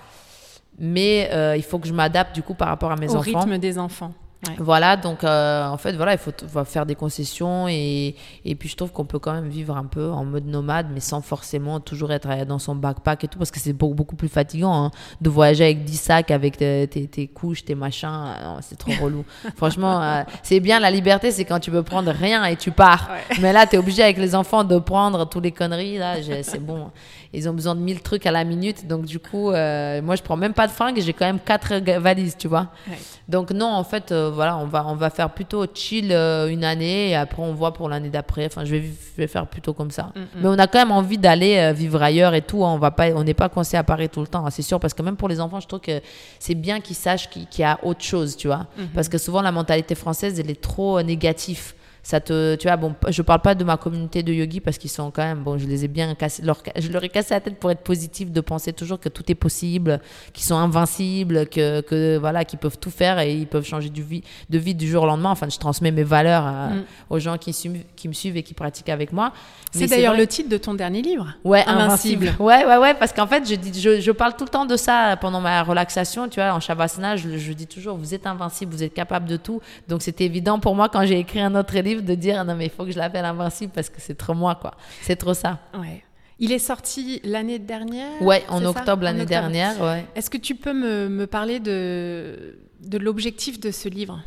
mais euh, il faut que je m'adapte du coup par rapport à mes Au enfants rythme des enfants. Ouais. voilà, donc euh, en fait, voilà, il faut, faire des concessions et, et puis je trouve qu'on peut quand même vivre un peu en mode nomade, mais sans forcément toujours être euh, dans son backpack et tout, parce que c'est beaucoup, beaucoup plus fatigant hein, de voyager avec 10 sacs, avec tes, tes- tes couches, tes machins. euh, c'est trop relou. Franchement, euh, c'est bien la liberté, c'est quand tu peux prendre rien et tu pars. Mais là, tu es obligé avec les enfants de prendre tous les conneries. Là, c'est bon. Ils ont besoin de 1000 trucs à la minute, donc du coup, euh, moi, je prends même pas de fringues, j'ai quand même quatre valises, tu vois. Ouais. Donc non, en fait, euh, voilà, on va, on va faire plutôt chill euh, une année et après on voit pour l'année d'après. Enfin, je vais, je vais faire plutôt comme ça. Mais on a quand même envie d'aller vivre ailleurs et tout. hein. On va pas, on n'est pas coincé à Paris tout le temps, hein, c'est sûr, parce que même pour les enfants, je trouve que c'est bien qu'ils sachent qu'il y a autre chose, tu vois. Parce que souvent la mentalité française, elle est trop négative. Ça te, tu vois, bon, je parle pas de ma communauté de yogis parce qu'ils sont quand même, bon, je les ai bien cassés, leur, je leur ai cassé la tête pour être positif, de penser toujours que tout est possible, qu'ils sont invincibles, que, que voilà, qu'ils peuvent tout faire et ils peuvent changer du vie, de vie du jour au lendemain. Enfin, je transmets mes valeurs à- Mm. aux gens qui, qui me suivent et qui pratiquent avec moi. C'est d'ailleurs le titre de ton dernier livre. Ouais, Invincible. invincible. Ouais, ouais, ouais, parce qu'en fait, je, dis, je, je parle tout le temps de ça pendant ma relaxation, tu vois, en Shavasana, je, je dis toujours, vous êtes invincible, vous êtes capable de tout. Donc, c'était évident pour moi quand j'ai écrit un autre livre de dire, non, mais il faut que je l'appelle invincible parce que c'est trop moi, quoi. C'est trop ça. Ouais. Il est sorti l'année dernière Ouais, en octobre l'année dernière, ouais. Est-ce que tu peux me, me parler de, de l'objectif de ce livre?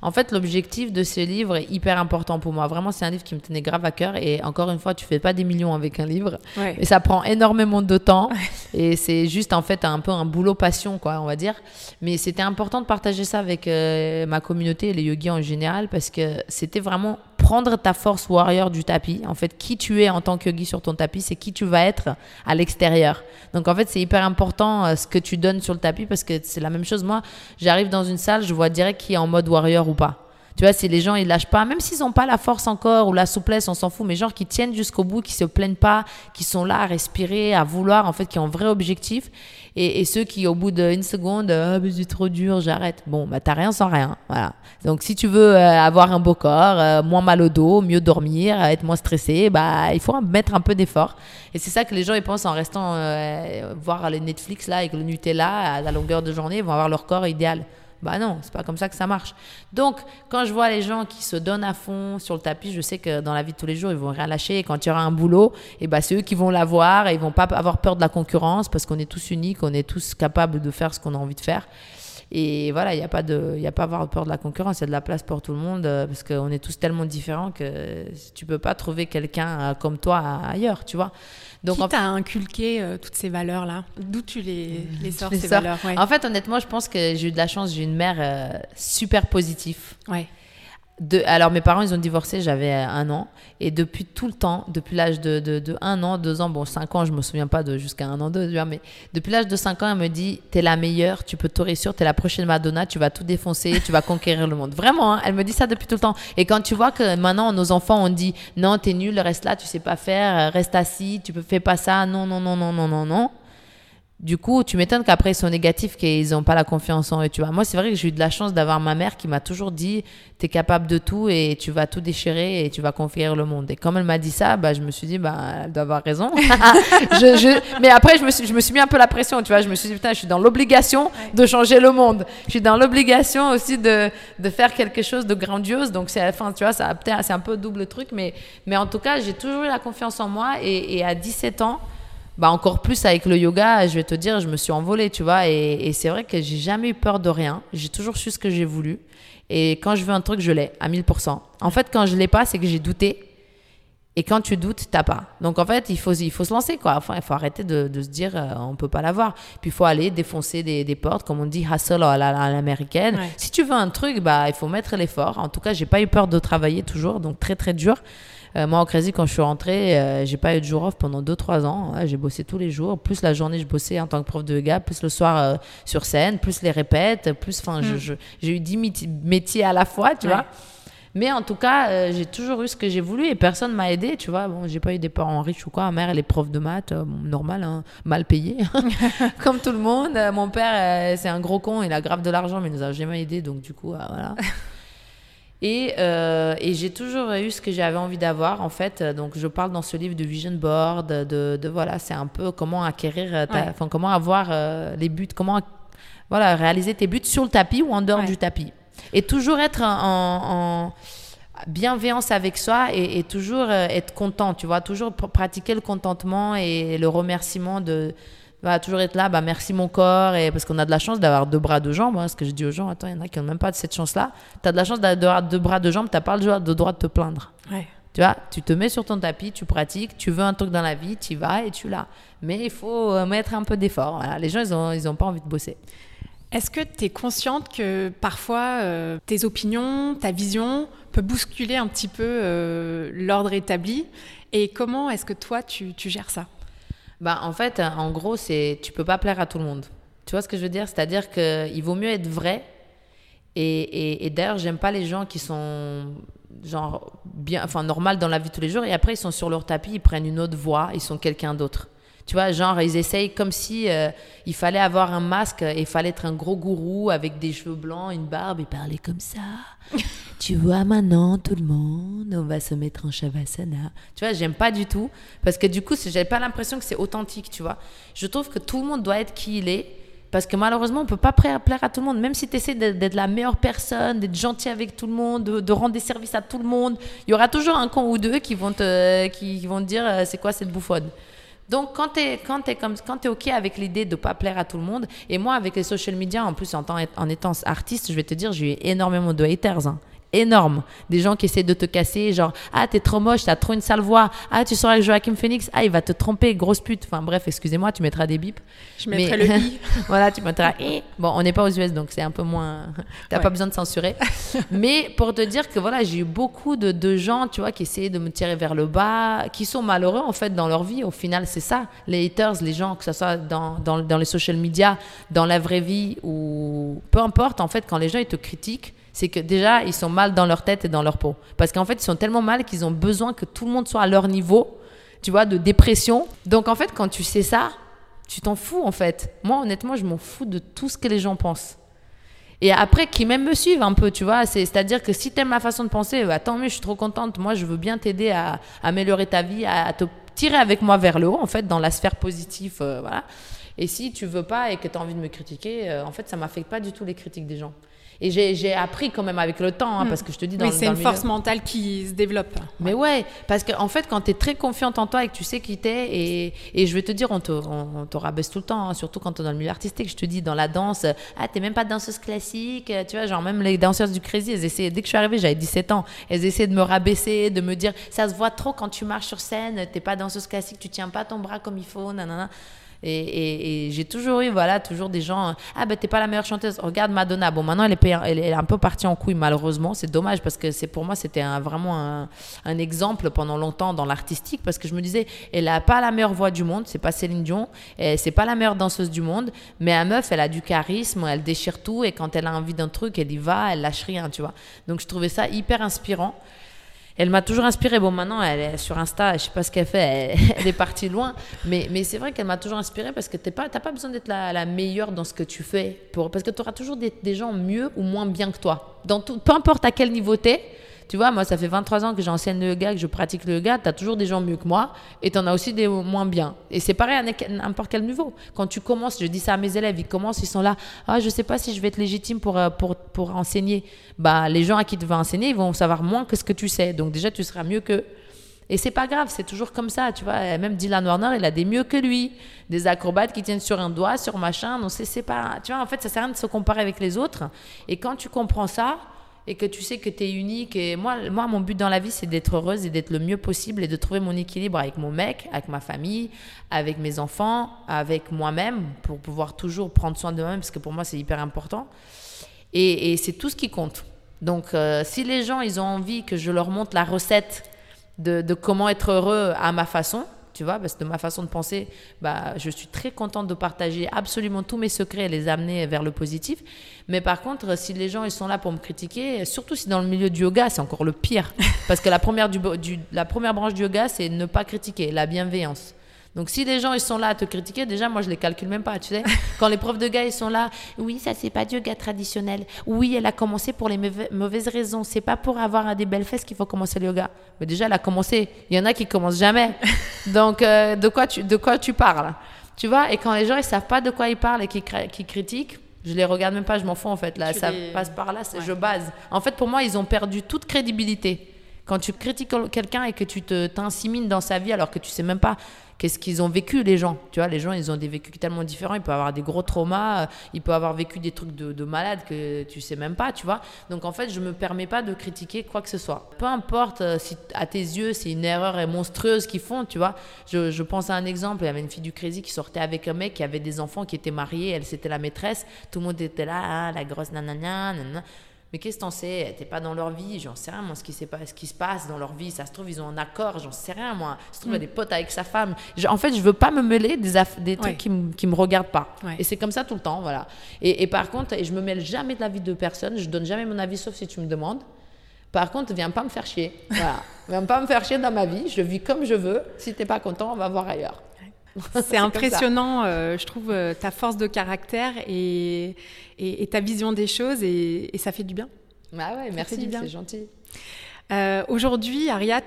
En fait, l'objectif de ce livre est hyper important pour moi. Vraiment, c'est un livre qui me tenait grave à cœur. Et encore une fois, tu fais pas des millions avec un livre. Ouais. Et ça prend énormément de temps. et c'est juste, en fait, un peu un boulot passion, quoi, on va dire. Mais c'était important de partager ça avec euh, ma communauté et les yogis en général parce que c'était vraiment prendre ta force warrior du tapis. En fait, qui tu es en tant que yogi sur ton tapis, c'est qui tu vas être à l'extérieur. Donc, en fait, c'est hyper important euh, ce que tu donnes sur le tapis parce que c'est la même chose. Moi, j'arrive dans une salle, je vois direct qui est en mode warrior ou pas. Tu vois, si les gens ils lâchent pas, même s'ils n'ont pas la force encore ou la souplesse, on s'en fout, mais genre qui tiennent jusqu'au bout, qui se plaignent pas, qui sont là à respirer, à vouloir, en fait, qui ont un vrai objectif. Et, ceux qui, au bout d'une seconde, ah, mais c'est trop dur, j'arrête. Bon, bah, t'as rien sans rien. Voilà. Donc, si tu veux euh, avoir un beau corps, euh, moins mal au dos, mieux dormir, euh, être moins stressé, bah, il faut mettre un peu d'effort. Et c'est ça que les gens, ils pensent en restant voir les Netflix, là, avec le Nutella, à la longueur de journée, ils vont avoir leur corps idéal. Bah non, c'est pas comme ça que ça marche. Donc, quand je vois les gens qui se donnent à fond sur le tapis, je sais que dans la vie de tous les jours, ils vont rien lâcher. Et quand il y aura un boulot, et bah, c'est eux qui vont l'avoir et ils vont pas avoir peur de la concurrence parce qu'on est tous uniques, on est tous capables de faire ce qu'on a envie de faire. Et voilà, il n'y a pas de, il a pas à avoir peur de la concurrence. Il y a de la place pour tout le monde euh, parce qu'on est tous tellement différents que tu peux pas trouver quelqu'un euh, comme toi ailleurs, tu vois. Donc Qui en t'a inculqué euh, toutes ces valeurs-là? D'où tu les, les sors, les ces sors. valeurs? Ouais. En fait, honnêtement, je pense que j'ai eu de la chance. J'ai une mère euh, super positive. Ouais. Alors, mes parents, ils ont divorcé, j'avais euh, un an. Et depuis tout le temps, depuis l'âge de, de, un an, deux ans, bon, cinq ans, je me souviens pas de jusqu'à un an, deux, mais depuis l'âge de cinq ans, elle me dit T'es la meilleure, tu peux t'aurer sûr, t'es la prochaine Madonna, tu vas tout défoncer, tu vas conquérir le monde. Vraiment, hein, elle me dit ça depuis tout le temps. Et quand tu vois que maintenant, nos enfants, on dit Non, t'es nul, reste là, tu sais pas faire, euh, reste assis, tu peux fais pas ça, non, non, non, non, non, non, non. Du coup, tu m'étonnes qu'après ils sont négatifs, qu'ils n'ont pas la confiance en eux. Tu vois, moi, c'est vrai que j'ai eu de la chance d'avoir ma mère qui m'a toujours dit tu es capable de tout et tu vas tout déchirer et tu vas conquérir le monde. Et comme elle m'a dit ça, bah, je me suis dit bah, elle doit avoir raison. je, je- Mais après, je me, suis, je me suis mis un peu la pression. Tu vois, je me suis dit putain, je suis dans l'obligation de changer le monde. Je suis dans l'obligation aussi de, de faire quelque chose de grandiose. Donc, c'est enfin, tu vois, ça a peut-être- c'est un peu double truc. Mais, mais en tout cas, j'ai toujours eu la confiance en moi et, et à 17 ans, bah encore plus avec le yoga, je vais te dire, je me suis envolée, tu vois. Et, et c'est vrai que j'ai jamais eu peur de rien. J'ai toujours su ce que j'ai voulu. Et quand je veux un truc, je l'ai à 1000%. En fait, quand je l'ai pas, c'est que j'ai douté. Et quand tu doutes, t'as pas. Donc en fait, il faut, il faut se lancer, quoi. Enfin, il faut arrêter de, de se dire, euh, on peut pas l'avoir. Puis il faut aller défoncer des, des, portes, comme on dit, hustle à l'américaine. Si tu veux un truc, bah, il faut mettre l'effort. En tout cas, j'ai pas eu peur de travailler toujours, donc très très dur. Euh, moi, au Crédit, quand je suis rentrée, euh, j'ai pas eu de jour off pendant 2-3 ans. j'ai bossé tous les jours. Plus la journée, je bossais en tant que prof de yoga, plus le soir sur scène, plus les répètes, plus, enfin, mm. j'ai eu 10 métiers à la fois, tu vois. Mais en tout cas, euh, j'ai toujours eu ce que j'ai voulu et personne m'a aidé, tu vois. Bon, j'ai pas eu des parents riches ou quoi. Ma mère, elle est prof de maths, euh, normal, hein, mal payée, comme tout le monde. Euh, mon père, c'est un gros con, il a grave de l'argent, mais il nous a jamais aidé, donc du coup, voilà. Et, et j'ai toujours eu ce que j'avais envie d'avoir, en fait. Donc, je parle dans ce livre de vision board, de, de voilà, c'est un peu comment acquérir, enfin, comment avoir les buts, comment, voilà, réaliser tes buts sur le tapis ou en dehors du tapis. Et toujours être en, bienveillance avec soi et, toujours euh, être content, tu vois, toujours pratiquer le contentement et le remerciement de va toujours être là, bah merci mon corps, et parce qu'on a de la chance d'avoir deux bras, deux jambes. Hein, ce que je dis aux gens, attends, il y en a qui n'ont même pas cette chance-là. Tu as de la chance d'avoir deux bras, deux jambes, tu n'as pas le droit, de droit de te plaindre. Tu vois, tu te mets sur ton tapis, tu pratiques, tu veux un truc dans la vie, tu y vas et tu l'as. Mais il faut euh, mettre un peu d'effort. Les gens, ils n'ont ils ont pas envie de bosser. Est-ce que tu es consciente que parfois euh, tes opinions, ta vision peut bousculer un petit peu euh, l'ordre établi? Et comment est-ce que toi tu, gères ça? Bah, En fait, en gros, c'est tu peux pas plaire à tout le monde. Tu vois ce que je veux dire? C'est-à-dire qu'il vaut mieux être vrai. Et, et, et d'ailleurs, j'aime pas les gens qui sont genre bien, enfin normal dans la vie tous les jours et après ils sont sur leur tapis, ils prennent une autre voix, ils sont quelqu'un d'autre. Tu vois, genre, ils essayent comme si euh, il fallait avoir un masque et il fallait être un gros gourou avec des cheveux blancs, une barbe et parler comme ça. tu vois, maintenant, tout le monde, on va se mettre en shavasana. Tu vois, j'aime pas du tout parce que du coup, j'ai pas l'impression que c'est authentique, tu vois. Je trouve que tout le monde doit être qui il est. Parce que malheureusement, on peut pas plaire à tout le monde. Même si tu essaies d'être la meilleure personne, d'être gentil avec tout le monde, de, rendre des services à tout le monde, il y aura toujours un con ou deux qui vont te, qui vont te dire euh, c'est quoi cette bouffonne? Donc, quand tu es, quand quand es OK avec l'idée de ne pas plaire à tout le monde, et moi, avec les social media, en plus, en, en étant artiste, je vais te dire, j'ai eu énormément de haters. Hein énorme. Des gens qui essaient de te casser, genre, ah, t'es trop moche, t'as trop une sale voix. Ah, tu sors avec Joachim Phoenix. Ah, il va te tromper, grosse pute. Enfin, bref, excusez-moi, tu mettras des bips. Je mettrai le i. voilà, tu mettras i. Bon, on n'est pas aux US, donc c'est un peu moins. T'as pas besoin de censurer. Mais pour te dire que voilà, j'ai eu beaucoup de, de, gens, tu vois, qui essayaient de me tirer vers le bas, qui sont malheureux, en fait, dans leur vie. Au final, c'est ça. Les haters, les gens, que ce soit dans, dans, dans les social media, dans la vraie vie, ou peu importe, en fait, quand les gens, ils te critiquent, c'est que déjà, ils sont mal dans leur tête et dans leur peau. Parce qu'en fait, ils sont tellement mal qu'ils ont besoin que tout le monde soit à leur niveau, tu vois, de dépression. Donc en fait, quand tu sais ça, tu t'en fous en fait. Moi, honnêtement, je m'en fous de tout ce que les gens pensent. Et après, qui même me suivent un peu, tu vois. C'est-à-dire que si tu aimes ma façon de penser, bah, tant mieux, je suis trop contente. Moi, je veux bien t'aider à, améliorer ta vie, à, te tirer avec moi vers le haut, en fait, dans la sphère positive, euh, voilà. Et si tu veux pas et que tu as envie de me critiquer, euh, en fait, ça m'affecte pas du tout les critiques des gens. Et j'ai appris quand même avec le temps, hein, mm. parce que je te dis dans Oui, c'est une force mentale qui se développe. Mais ouais, parce qu'en en fait, quand tu es très confiante en toi et que tu sais qui t'es, et, et je vais te dire, on te, on, te rabaisse tout le temps, hein, surtout quand tu es dans le milieu artistique. Je te dis, dans la danse, ah, t'es même pas danseuse classique, tu vois, genre même les danseuses du Crazy, elles essaient, dès que je suis arrivée, j'avais 17 ans, elles essaient de me rabaisser, de me dire, ça se voit trop quand tu marches sur scène, t'es pas danseuse classique, tu tiens pas ton bras comme il faut, nanana. Et, j'ai toujours eu, voilà, toujours des gens, ah ben t'es pas la meilleure chanteuse, regarde Madonna. Bon, maintenant elle est, elle est un peu partie en couille, malheureusement. C'est dommage parce que c'est pour moi, c'était vraiment un, un, exemple pendant longtemps dans l'artistique parce que je me disais, elle a pas la meilleure voix du monde, c'est pas Céline Dion, c'est pas la meilleure danseuse du monde, mais la meuf, elle a du charisme, elle déchire tout et quand elle a envie d'un truc, elle y va, elle lâche rien, tu vois. Donc je trouvais ça hyper inspirant elle m'a toujours inspirée. Bon, maintenant, elle est sur Insta, je sais pas ce qu'elle fait, elle, est partie loin. Mais, mais c'est vrai qu'elle m'a toujours inspirée parce que tu n'as pas, besoin d'être la, meilleure dans ce que tu fais. Pour, parce que tu auras toujours des, des, gens mieux ou moins bien que toi. Dans tout, peu importe à quel niveau tu es, tu vois, moi, ça fait 23 ans que j'enseigne le yoga, que je pratique le yoga. Tu as toujours des gens mieux que moi et tu en as aussi des moins bien. Et c'est pareil à n'importe quel niveau. Quand tu commences, je dis ça à mes élèves, ils commencent, ils sont là. Ah, je sais pas si je vais être légitime pour, euh, pour, pour enseigner. Bah, les gens à qui tu vas enseigner, ils vont savoir moins que ce que tu sais. Donc, déjà, tu seras mieux qu'eux. Et c'est pas grave, c'est toujours comme ça, tu vois. Même Dylan Warner, il a des mieux que lui. Des acrobates qui tiennent sur un doigt, sur machin. Non, c'est pas. Tu vois, en fait, ça sert à rien de se comparer avec les autres. Et quand tu comprends ça, et que tu sais que tu es unique. Et moi, moi, mon but dans la vie, c'est d'être heureuse et d'être le mieux possible et de trouver mon équilibre avec mon mec, avec ma famille, avec mes enfants, avec moi-même, pour pouvoir toujours prendre soin de moi-même, parce que pour moi, c'est hyper important. Et, c'est tout ce qui compte. Donc, euh, si les gens, ils ont envie que je leur montre la recette de, de comment être heureux à ma façon, tu vois, parce que de ma façon de penser, bah, je suis très contente de partager absolument tous mes secrets et les amener vers le positif. Mais par contre, si les gens ils sont là pour me critiquer, surtout si dans le milieu du yoga, c'est encore le pire. Parce que la première, du, la première branche du yoga, c'est ne pas critiquer, la bienveillance. Donc si les gens ils sont là à te critiquer, déjà moi je les calcule même pas, tu sais. Quand les profs de gars ils sont là, oui ça c'est pas du yoga traditionnel. Oui elle a commencé pour les mauvaises raisons. C'est pas pour avoir des belles fesses qu'il faut commencer le yoga. Mais déjà elle a commencé. Il y en a qui commencent jamais. Donc euh, de quoi tu de quoi tu parles? Tu vois Et quand les gens ils savent pas de quoi ils parlent et qui, qui critiquent, je les regarde même pas, je m'en fous en fait. Là, ça passe par là, je base. En fait, pour moi, ils ont perdu toute crédibilité. Quand tu critiques quelqu'un et que tu t'insimines dans sa vie alors que tu sais même pas qu'est-ce qu'ils ont vécu les gens. Tu vois, les gens, ils ont des vécus tellement différents. Ils peuvent avoir des gros traumas, euh, ils peuvent avoir vécu des trucs de, de malades que tu sais même pas, tu vois. Donc en fait, je me permets pas de critiquer quoi que ce soit. Peu importe euh, si à tes yeux c'est une erreur monstrueuse qu'ils font, tu vois. Je, je, pense à un exemple. Il y avait une fille du Crazy qui sortait avec un mec qui avait des enfants qui étaient mariés. Elle c'était la maîtresse. Tout le monde était là, ah, la grosse nanana, nanana. Mais qu'est-ce que t'en sais? T'es pas dans leur vie, j'en sais rien, moi, ce qui, pas, ce qui se passe dans leur vie. Ça se trouve, ils ont un accord, j'en sais rien, moi. Ça se trouve, il y a mm. des potes avec sa femme. en fait, je veux pas me mêler des, des trucs qui, qui me regardent pas. Et c'est comme ça tout le temps, voilà. Et, par contre, et je me mêle jamais de la vie de personne, je donne jamais mon avis, sauf si tu me demandes. Par contre, viens pas me faire chier. Voilà. viens pas me faire chier dans ma vie, je vis comme je veux. Si t'es pas content, on va voir ailleurs. C'est impressionnant, euh, je trouve, euh, ta force de caractère et, et, ta vision des choses et, ça fait du bien. Bah ouais, merci, c'est gentil. Euh, aujourd'hui, Aria,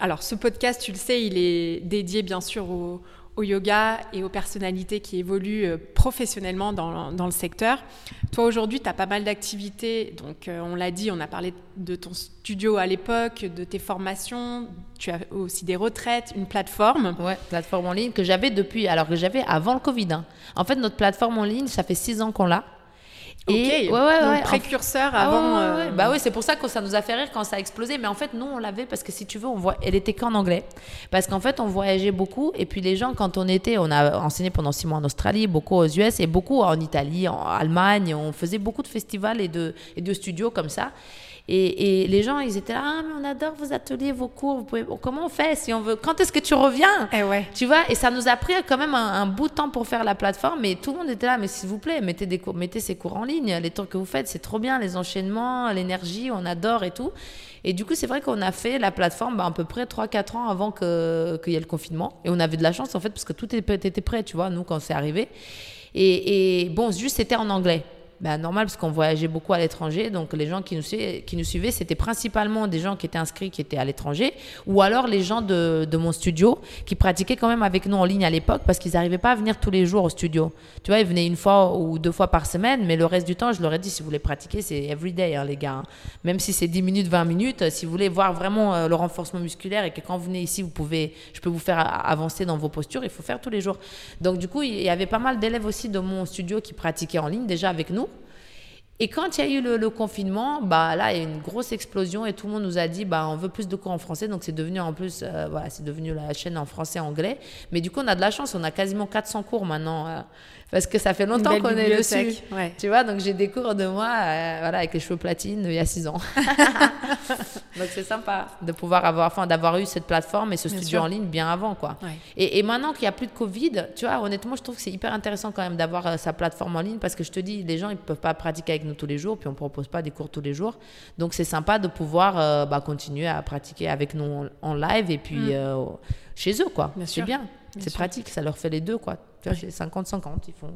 alors ce podcast, tu le sais, il est dédié bien sûr au, au yoga et aux personnalités qui évoluent euh, professionnellement dans, dans le secteur. Toi, aujourd'hui, tu as pas mal d'activités. Donc, euh, on l'a dit, on a parlé de ton studio à l'époque, de tes formations. Tu as aussi des retraites, une plateforme. Ouais, plateforme en ligne que j'avais depuis, alors que j'avais avant le Covid. Hein. En fait, notre plateforme en ligne, ça fait six ans qu'on l'a. Et ouais, ouais, ouais, précurseur ah avant. Euh, bah oui, c'est pour ça que ça nous a fait rire quand ça a explosé. Mais en fait, nous, on l'avait parce que si tu veux, on voit, elle était qu'en anglais. Parce qu'en fait, on voyageait beaucoup. Et puis les gens, quand on était, on a enseigné pendant six mois en Australie, beaucoup aux US et beaucoup en Italie, en Allemagne. On faisait beaucoup de festivals et de, et de studios comme ça. Et, les gens, ils étaient là, ah, mais on adore vos ateliers, vos cours. Vous pouvez... Comment on fait si on veut Quand est-ce que tu reviens eh ouais. Tu vois Et ça nous a pris quand même un, bout de temps pour faire la plateforme. Mais tout le monde était là, mais s'il vous plaît, mettez, des cours, mettez ces cours en ligne. Les trucs que vous faites, c'est trop bien. Les enchaînements, l'énergie, on adore et tout. Et du coup, c'est vrai qu'on a fait la plateforme bah, à peu près 3-4 ans avant qu'il y ait le confinement. Et on avait de la chance, en fait, parce que tout était prêt, tu vois, nous, quand c'est arrivé. Et, et bon, juste, c'était en anglais bah, normal parce qu'on voyageait beaucoup à l'étranger. Donc les gens qui nous, suivaient, qui nous suivaient, c'était principalement des gens qui étaient inscrits, qui étaient à l'étranger, ou alors les gens de, de, mon studio qui pratiquaient quand même avec nous en ligne à l'époque parce qu'ils n'arrivaient pas à venir tous les jours au studio. Tu vois, ils venaient une fois ou deux fois par semaine, mais le reste du temps, je leur ai dit, si vous voulez pratiquer, c'est everyday, hein, les gars. Hein. Même si c'est 10 minutes, 20 minutes, si vous voulez voir vraiment euh, le renforcement musculaire et que quand vous venez ici, vous pouvez, je peux vous faire avancer dans vos postures, il faut faire tous les jours. Donc du coup, il y avait pas mal d'élèves aussi de mon studio qui pratiquaient en ligne déjà avec nous. Et quand il y a eu le, confinement, bah là, il y a eu une grosse explosion et tout le monde nous a dit, bah on veut plus de cours en français, donc c'est devenu en plus, euh, voilà, c'est devenu la chaîne en français anglais. Mais du coup, on a de la chance, on a quasiment 400 cours maintenant. Euh, parce que ça fait longtemps qu'on est dessus. Tu vois, donc j'ai des cours de moi euh, voilà, avec les cheveux platines il y a six ans. donc c'est sympa de pouvoir avoir, enfin, d'avoir eu cette plateforme et ce studio en ligne bien avant, quoi. Et, maintenant qu'il n'y a plus de Covid, tu vois, honnêtement, je trouve que c'est hyper intéressant quand même d'avoir euh, sa plateforme en ligne parce que je te dis, les gens, ils peuvent pas pratiquer avec nous tous les jours, puis on propose pas des cours tous les jours. Donc c'est sympa de pouvoir euh, bah, continuer à pratiquer avec nous en, live et puis mm. chez eux, quoi. C'est bien. C'est pratique, ça leur fait les deux, quoi. Tu vois, 50-50, ils font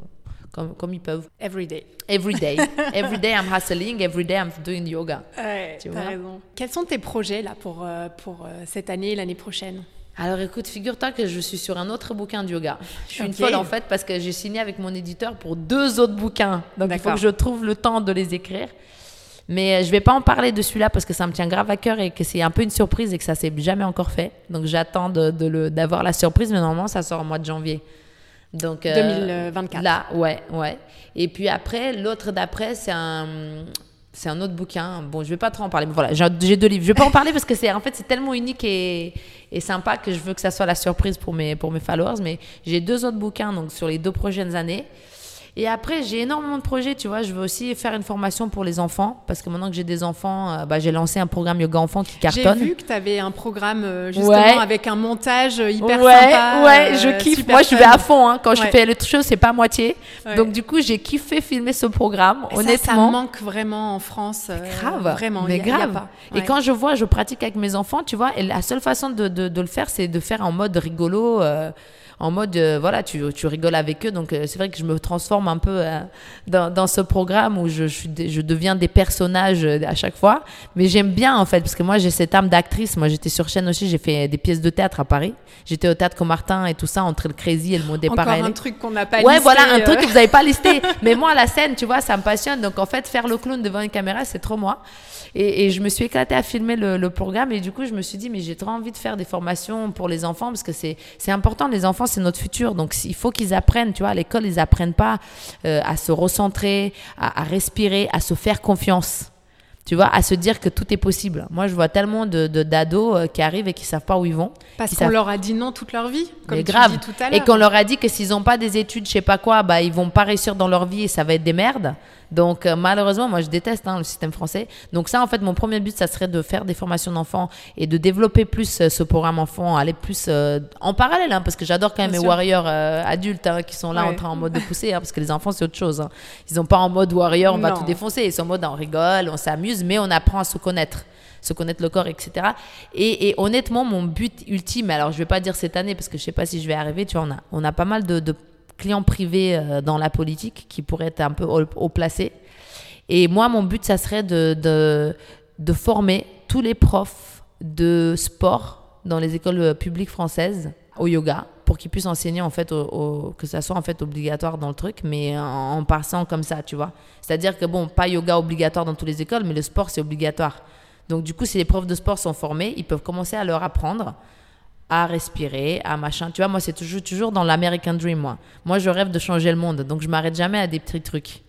comme, comme ils peuvent. Every day. Every day. every day I'm hustling, every day I'm doing yoga. Ouais, tu vois raison. Quels sont tes projets là pour, euh, pour euh, cette année et l'année prochaine? Alors écoute, figure-toi que je suis sur un autre bouquin de yoga. Je suis une folle en fait parce que j'ai signé avec mon éditeur pour deux autres bouquins. Donc il faut que je trouve le temps de les écrire. Mais euh, je vais pas en parler de celui-là parce que ça me tient grave à cœur et que c'est un peu une surprise et que ça s'est jamais encore fait. Donc j'attends d'avoir la surprise, mais normalement ça sort au mois de janvier. Donc, 2024. Euh, là, ouais, ouais. Et puis après, l'autre d'après, c'est un, c'est un autre bouquin. Bon, je vais pas trop en parler, mais voilà, j'ai deux livres. Je vais pas en parler parce que c'est en fait c'est tellement unique et, et, sympa que je veux que ça soit la surprise pour mes pour mes followers. Mais j'ai deux autres bouquins donc sur les deux prochaines années. Et après, j'ai énormément de projets, tu vois. Je veux aussi faire une formation pour les enfants, parce que maintenant que j'ai des enfants, euh, bah, j'ai lancé un programme yoga enfant qui cartonne. J'ai vu que tu avais un programme euh, justement avec un montage hyper sympa. Ouais, je euh, kiffe. Moi, je vais à fond. Hein. Quand je fais le truc, c'est pas à moitié. Donc, du coup, j'ai kiffé filmer ce programme. honnêtement, ça, manque vraiment en France. grave. Vraiment, mais grave. Et quand je vois, je pratique avec mes enfants, tu vois, et la seule façon de, de, de le faire, c'est de faire en mode rigolo en mode, euh, voilà, tu, tu, rigoles avec eux. Donc, euh, c'est vrai que je me transforme un peu euh, dans, dans, ce programme où je, je, je, deviens des personnages à chaque fois. Mais j'aime bien, en fait, parce que moi, j'ai cette âme d'actrice. Moi, j'étais sur chaîne aussi, j'ai fait des pièces de théâtre à Paris. J'étais au théâtre Comartin et tout ça, entre le Crazy et le mot départ. Encore un truc qu'on n'a pas ouais, listé. Ouais, voilà, un truc que vous n'avez pas listé. Mais moi, la scène, tu vois, ça me passionne. Donc, en fait, faire le clown devant une caméra, c'est trop moi. Et, et, je me suis éclatée à filmer le, le, programme. Et du coup, je me suis dit, mais j'ai trop envie de faire des formations pour les enfants parce que c'est important. Les enfants, c'est notre futur. Donc, il faut qu'ils apprennent. Tu vois, à l'école, ils apprennent pas euh, à se recentrer, à, à respirer, à se faire confiance tu vois, à se dire que tout est possible. Moi, je vois tellement de d'ados euh, qui arrivent et qui savent pas où ils vont. Parce qu'on leur a dit non toute leur vie, comme tu grave. dis tout à l'heure. Et qu'on leur a dit que s'ils n'ont pas des études, je sais pas quoi, bah ils vont pas réussir dans leur vie et ça va être des merdes. Donc euh, malheureusement, moi je déteste hein, le système français. Donc ça, en fait, mon premier but, ça serait de faire des formations d'enfants et de développer plus euh, ce programme enfant, aller plus en parallèle, hein, parce que j'adore quand même les warriors adultes hein, qui sont là en train en mode de pousser, parce que les enfants c'est autre chose. Ils sont pas en mode warrior, on va tout défoncer. Ils sont en mode on rigole, on s'amuse mais on apprend à se connaître se connaître le corps, etc. Et, honnêtement, mon but ultime, alors je vais pas dire cette année parce que je sais pas si je vais arriver, tu vois, on a, on a pas mal de, clients privés euh, dans la politique qui pourraient être un peu haut, placés. Et moi, mon but, ça serait de, de, de, former tous les profs de sport dans les écoles euh, publiques françaises au yoga pour qu'ils puissent enseigner en fait au, que ça soit en fait obligatoire dans le truc mais en, passant comme ça tu vois. C'est à dire que bon pas yoga obligatoire dans toutes les écoles mais le sport c'est obligatoire. Donc du coup si les profs de sport sont formés ils peuvent commencer à leur apprendre à respirer, à machin. Tu vois, moi, c'est toujours, toujours dans l'American Dream, moi. Moi, je rêve de changer le monde. Donc, je m'arrête jamais à des petits trucs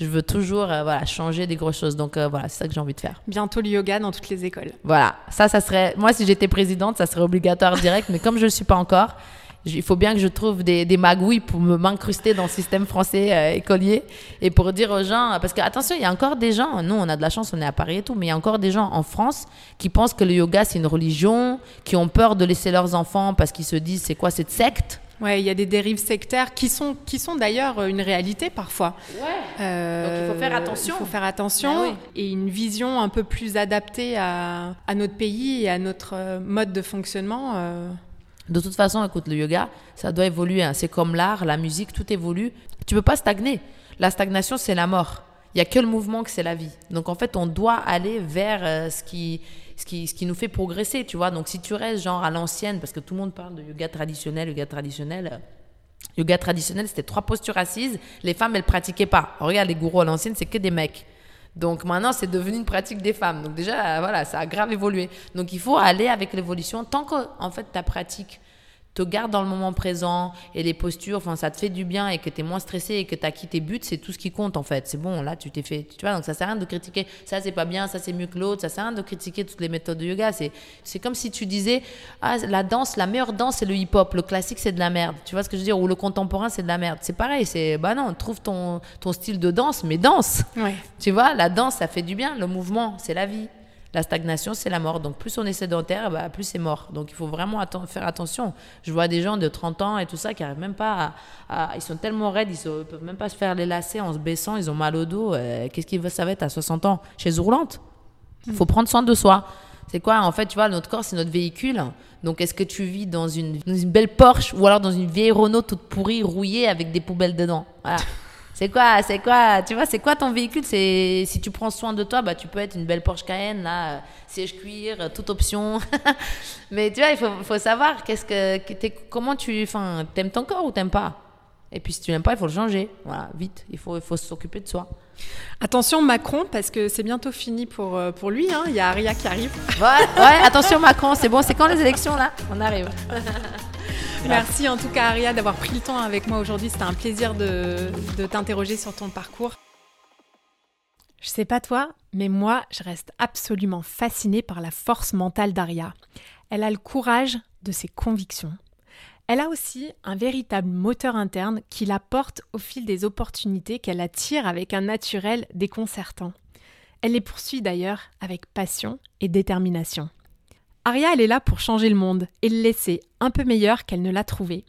je veux toujours euh, voilà, changer des grosses choses. Donc euh, voilà, c'est ça que j'ai envie de faire. Bientôt le yoga dans toutes les écoles. Voilà, ça, ça serait. Moi, si j'étais présidente, ça serait obligatoire direct. mais comme je ne le suis pas encore, il faut bien que je trouve des, des magouilles pour me m'incruster dans le système français euh, écolier et pour dire aux gens. Parce que attention, il y a encore des gens, nous on a de la chance, on est à Paris et tout, mais il y a encore des gens en France qui pensent que le yoga c'est une religion, qui ont peur de laisser leurs enfants parce qu'ils se disent c'est quoi cette secte? Ouais, il y a des dérives sectaires qui sont, qui sont d'ailleurs une réalité parfois. Ouais. Euh, Donc il faut faire attention. Il faut faire attention ben et une vision un peu plus adaptée à, à, notre pays et à notre euh, mode de fonctionnement. Euh. De toute façon, écoute, le yoga, ça doit évoluer. Hein. C'est comme l'art, la musique, tout évolue. Tu peux pas stagner. La stagnation, c'est la mort. Il y a que le mouvement que c'est la vie. Donc en fait, on doit aller vers ce qui ce qui, ce qui nous fait progresser, tu vois. Donc si tu restes genre à l'ancienne, parce que tout le monde parle de yoga traditionnel, yoga traditionnel. Euh, yoga traditionnel, c'était trois postures assises. Les femmes, elles pratiquaient pas. Regarde, les gourous à l'ancienne, c'est que des mecs. Donc maintenant, c'est devenu une pratique des femmes. Donc déjà, voilà, ça a grave évolué. Donc il faut aller avec l'évolution. Tant que, en fait, ta pratique te garde dans le moment présent et les postures, enfin, ça te fait du bien et que tu es moins stressé et que tu as quitté tes buts, c'est tout ce qui compte en fait. C'est bon, là, tu t'es fait. Tu vois, donc ça sert à rien de critiquer ça, c'est pas bien, ça, c'est mieux que l'autre, ça sert à rien de critiquer toutes les méthodes de yoga. C'est comme si tu disais, ah, la danse, la meilleure danse, c'est le hip-hop, le classique, c'est de la merde. Tu vois ce que je veux dire? Ou le contemporain, c'est de la merde. C'est pareil, c'est, bah non, trouve ton, ton style de danse, mais danse. Tu vois, la danse, ça fait du bien, le mouvement, c'est la vie. La stagnation, c'est la mort. Donc, plus on est sédentaire, bah, plus c'est mort. Donc, il faut vraiment faire attention. Je vois des gens de 30 ans et tout ça qui n'arrivent même pas à, Ils sont tellement raides, ils ne peuvent même pas se faire les lacets en se baissant, ils ont mal au dos. Euh, qu'est-ce qu'il ça va être à 60 ans? Chez roulante Il faut prendre soin de soi. C'est quoi? En fait, tu vois, notre corps, c'est notre véhicule. Donc, est-ce que tu vis dans une, dans une, belle Porsche ou alors dans une vieille Renault toute pourrie, rouillée avec des poubelles dedans? Voilà. C'est quoi, c'est quoi, tu vois, c'est quoi ton véhicule? C'est si tu prends soin de toi, bah tu peux être une belle Porsche Cayenne là, euh, siège cuir, euh, toute option. Mais tu vois, il faut, faut savoir qu'est-ce que, comment tu, enfin, t'aimes ton corps ou t'aimes pas? Et puis si tu l'aimes pas, il faut le changer. Voilà, vite, il faut, il faut s'occuper de soi. Attention Macron, parce que c'est bientôt fini pour, euh, pour lui. Hein. Il y a Aria qui arrive. Ouais, ouais attention Macron, c'est bon. C'est quand les élections là? On arrive. Merci en tout cas Aria d'avoir pris le temps avec moi aujourd'hui. C'était un plaisir de, t'interroger sur ton parcours. Je sais pas toi, mais moi, je reste absolument fascinée par la force mentale d'Aria. Elle a le courage de ses convictions. Elle a aussi un véritable moteur interne qui la porte au fil des opportunités qu'elle attire avec un naturel déconcertant. Elle les poursuit d'ailleurs avec passion et détermination. Aria, elle est là pour changer le monde et le laisser un peu meilleur qu'elle ne l'a trouvé.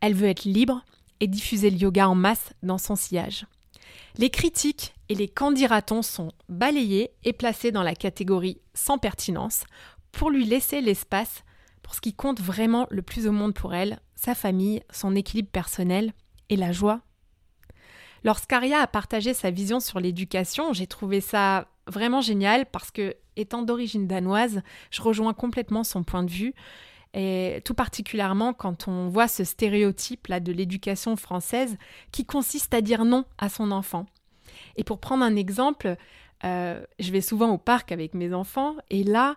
Elle veut être libre et diffuser le yoga en masse dans son sillage. Les critiques et les candidatons sont balayés et placés dans la catégorie sans pertinence pour lui laisser l'espace pour ce qui compte vraiment le plus au monde pour elle, sa famille, son équilibre personnel et la joie. Lorsqu'Aria a partagé sa vision sur l'éducation, j'ai trouvé ça vraiment génial parce que, étant d'origine danoise, je rejoins complètement son point de vue. Et tout particulièrement quand on voit ce stéréotype là de l'éducation française qui consiste à dire non à son enfant. Et pour prendre un exemple, euh, je vais souvent au parc avec mes enfants et là,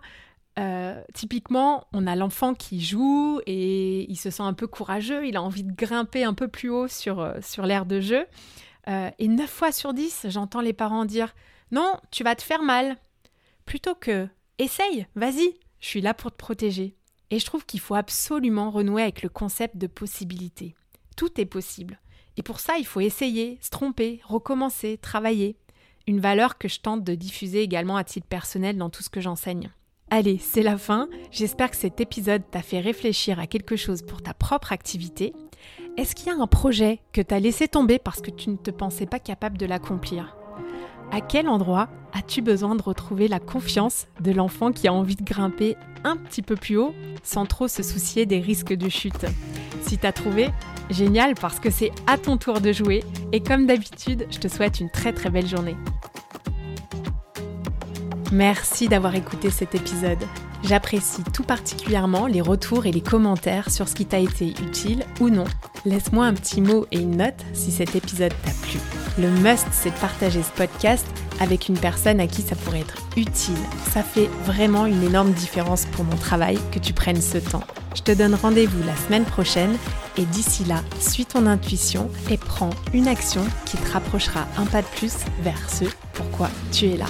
euh, typiquement, on a l'enfant qui joue et il se sent un peu courageux, il a envie de grimper un peu plus haut sur, euh, sur l'aire de jeu. et 9 fois sur 10, j'entends les parents dire Non, tu vas te faire mal. Plutôt que Essaye, vas-y, je suis là pour te protéger. Et je trouve qu'il faut absolument renouer avec le concept de possibilité. Tout est possible. Et pour ça, il faut essayer, se tromper, recommencer, travailler. Une valeur que je tente de diffuser également à titre personnel dans tout ce que j'enseigne. Allez, c'est la fin. J'espère que cet épisode t'a fait réfléchir à quelque chose pour ta propre activité. Est-ce qu'il y a un projet que t'as laissé tomber parce que tu ne te pensais pas capable de l'accomplir? À quel endroit as-tu besoin de retrouver la confiance de l'enfant qui a envie de grimper un petit peu plus haut sans trop se soucier des risques de chute? Si t'as trouvé, génial parce que c'est à ton tour de jouer et comme d'habitude, je te souhaite une très très belle journée. Merci d'avoir écouté cet épisode. J'apprécie tout particulièrement les retours et les commentaires sur ce qui t'a été utile ou non. Laisse-moi un petit mot et une note si cet épisode t'a plu. Le must, c'est de partager ce podcast avec une personne à qui ça pourrait être utile. Ça fait vraiment une énorme différence pour mon travail que tu prennes ce temps. Je te donne rendez-vous la semaine prochaine et d'ici là, suis ton intuition et prends une action qui te rapprochera un pas de plus vers ce pourquoi tu es là.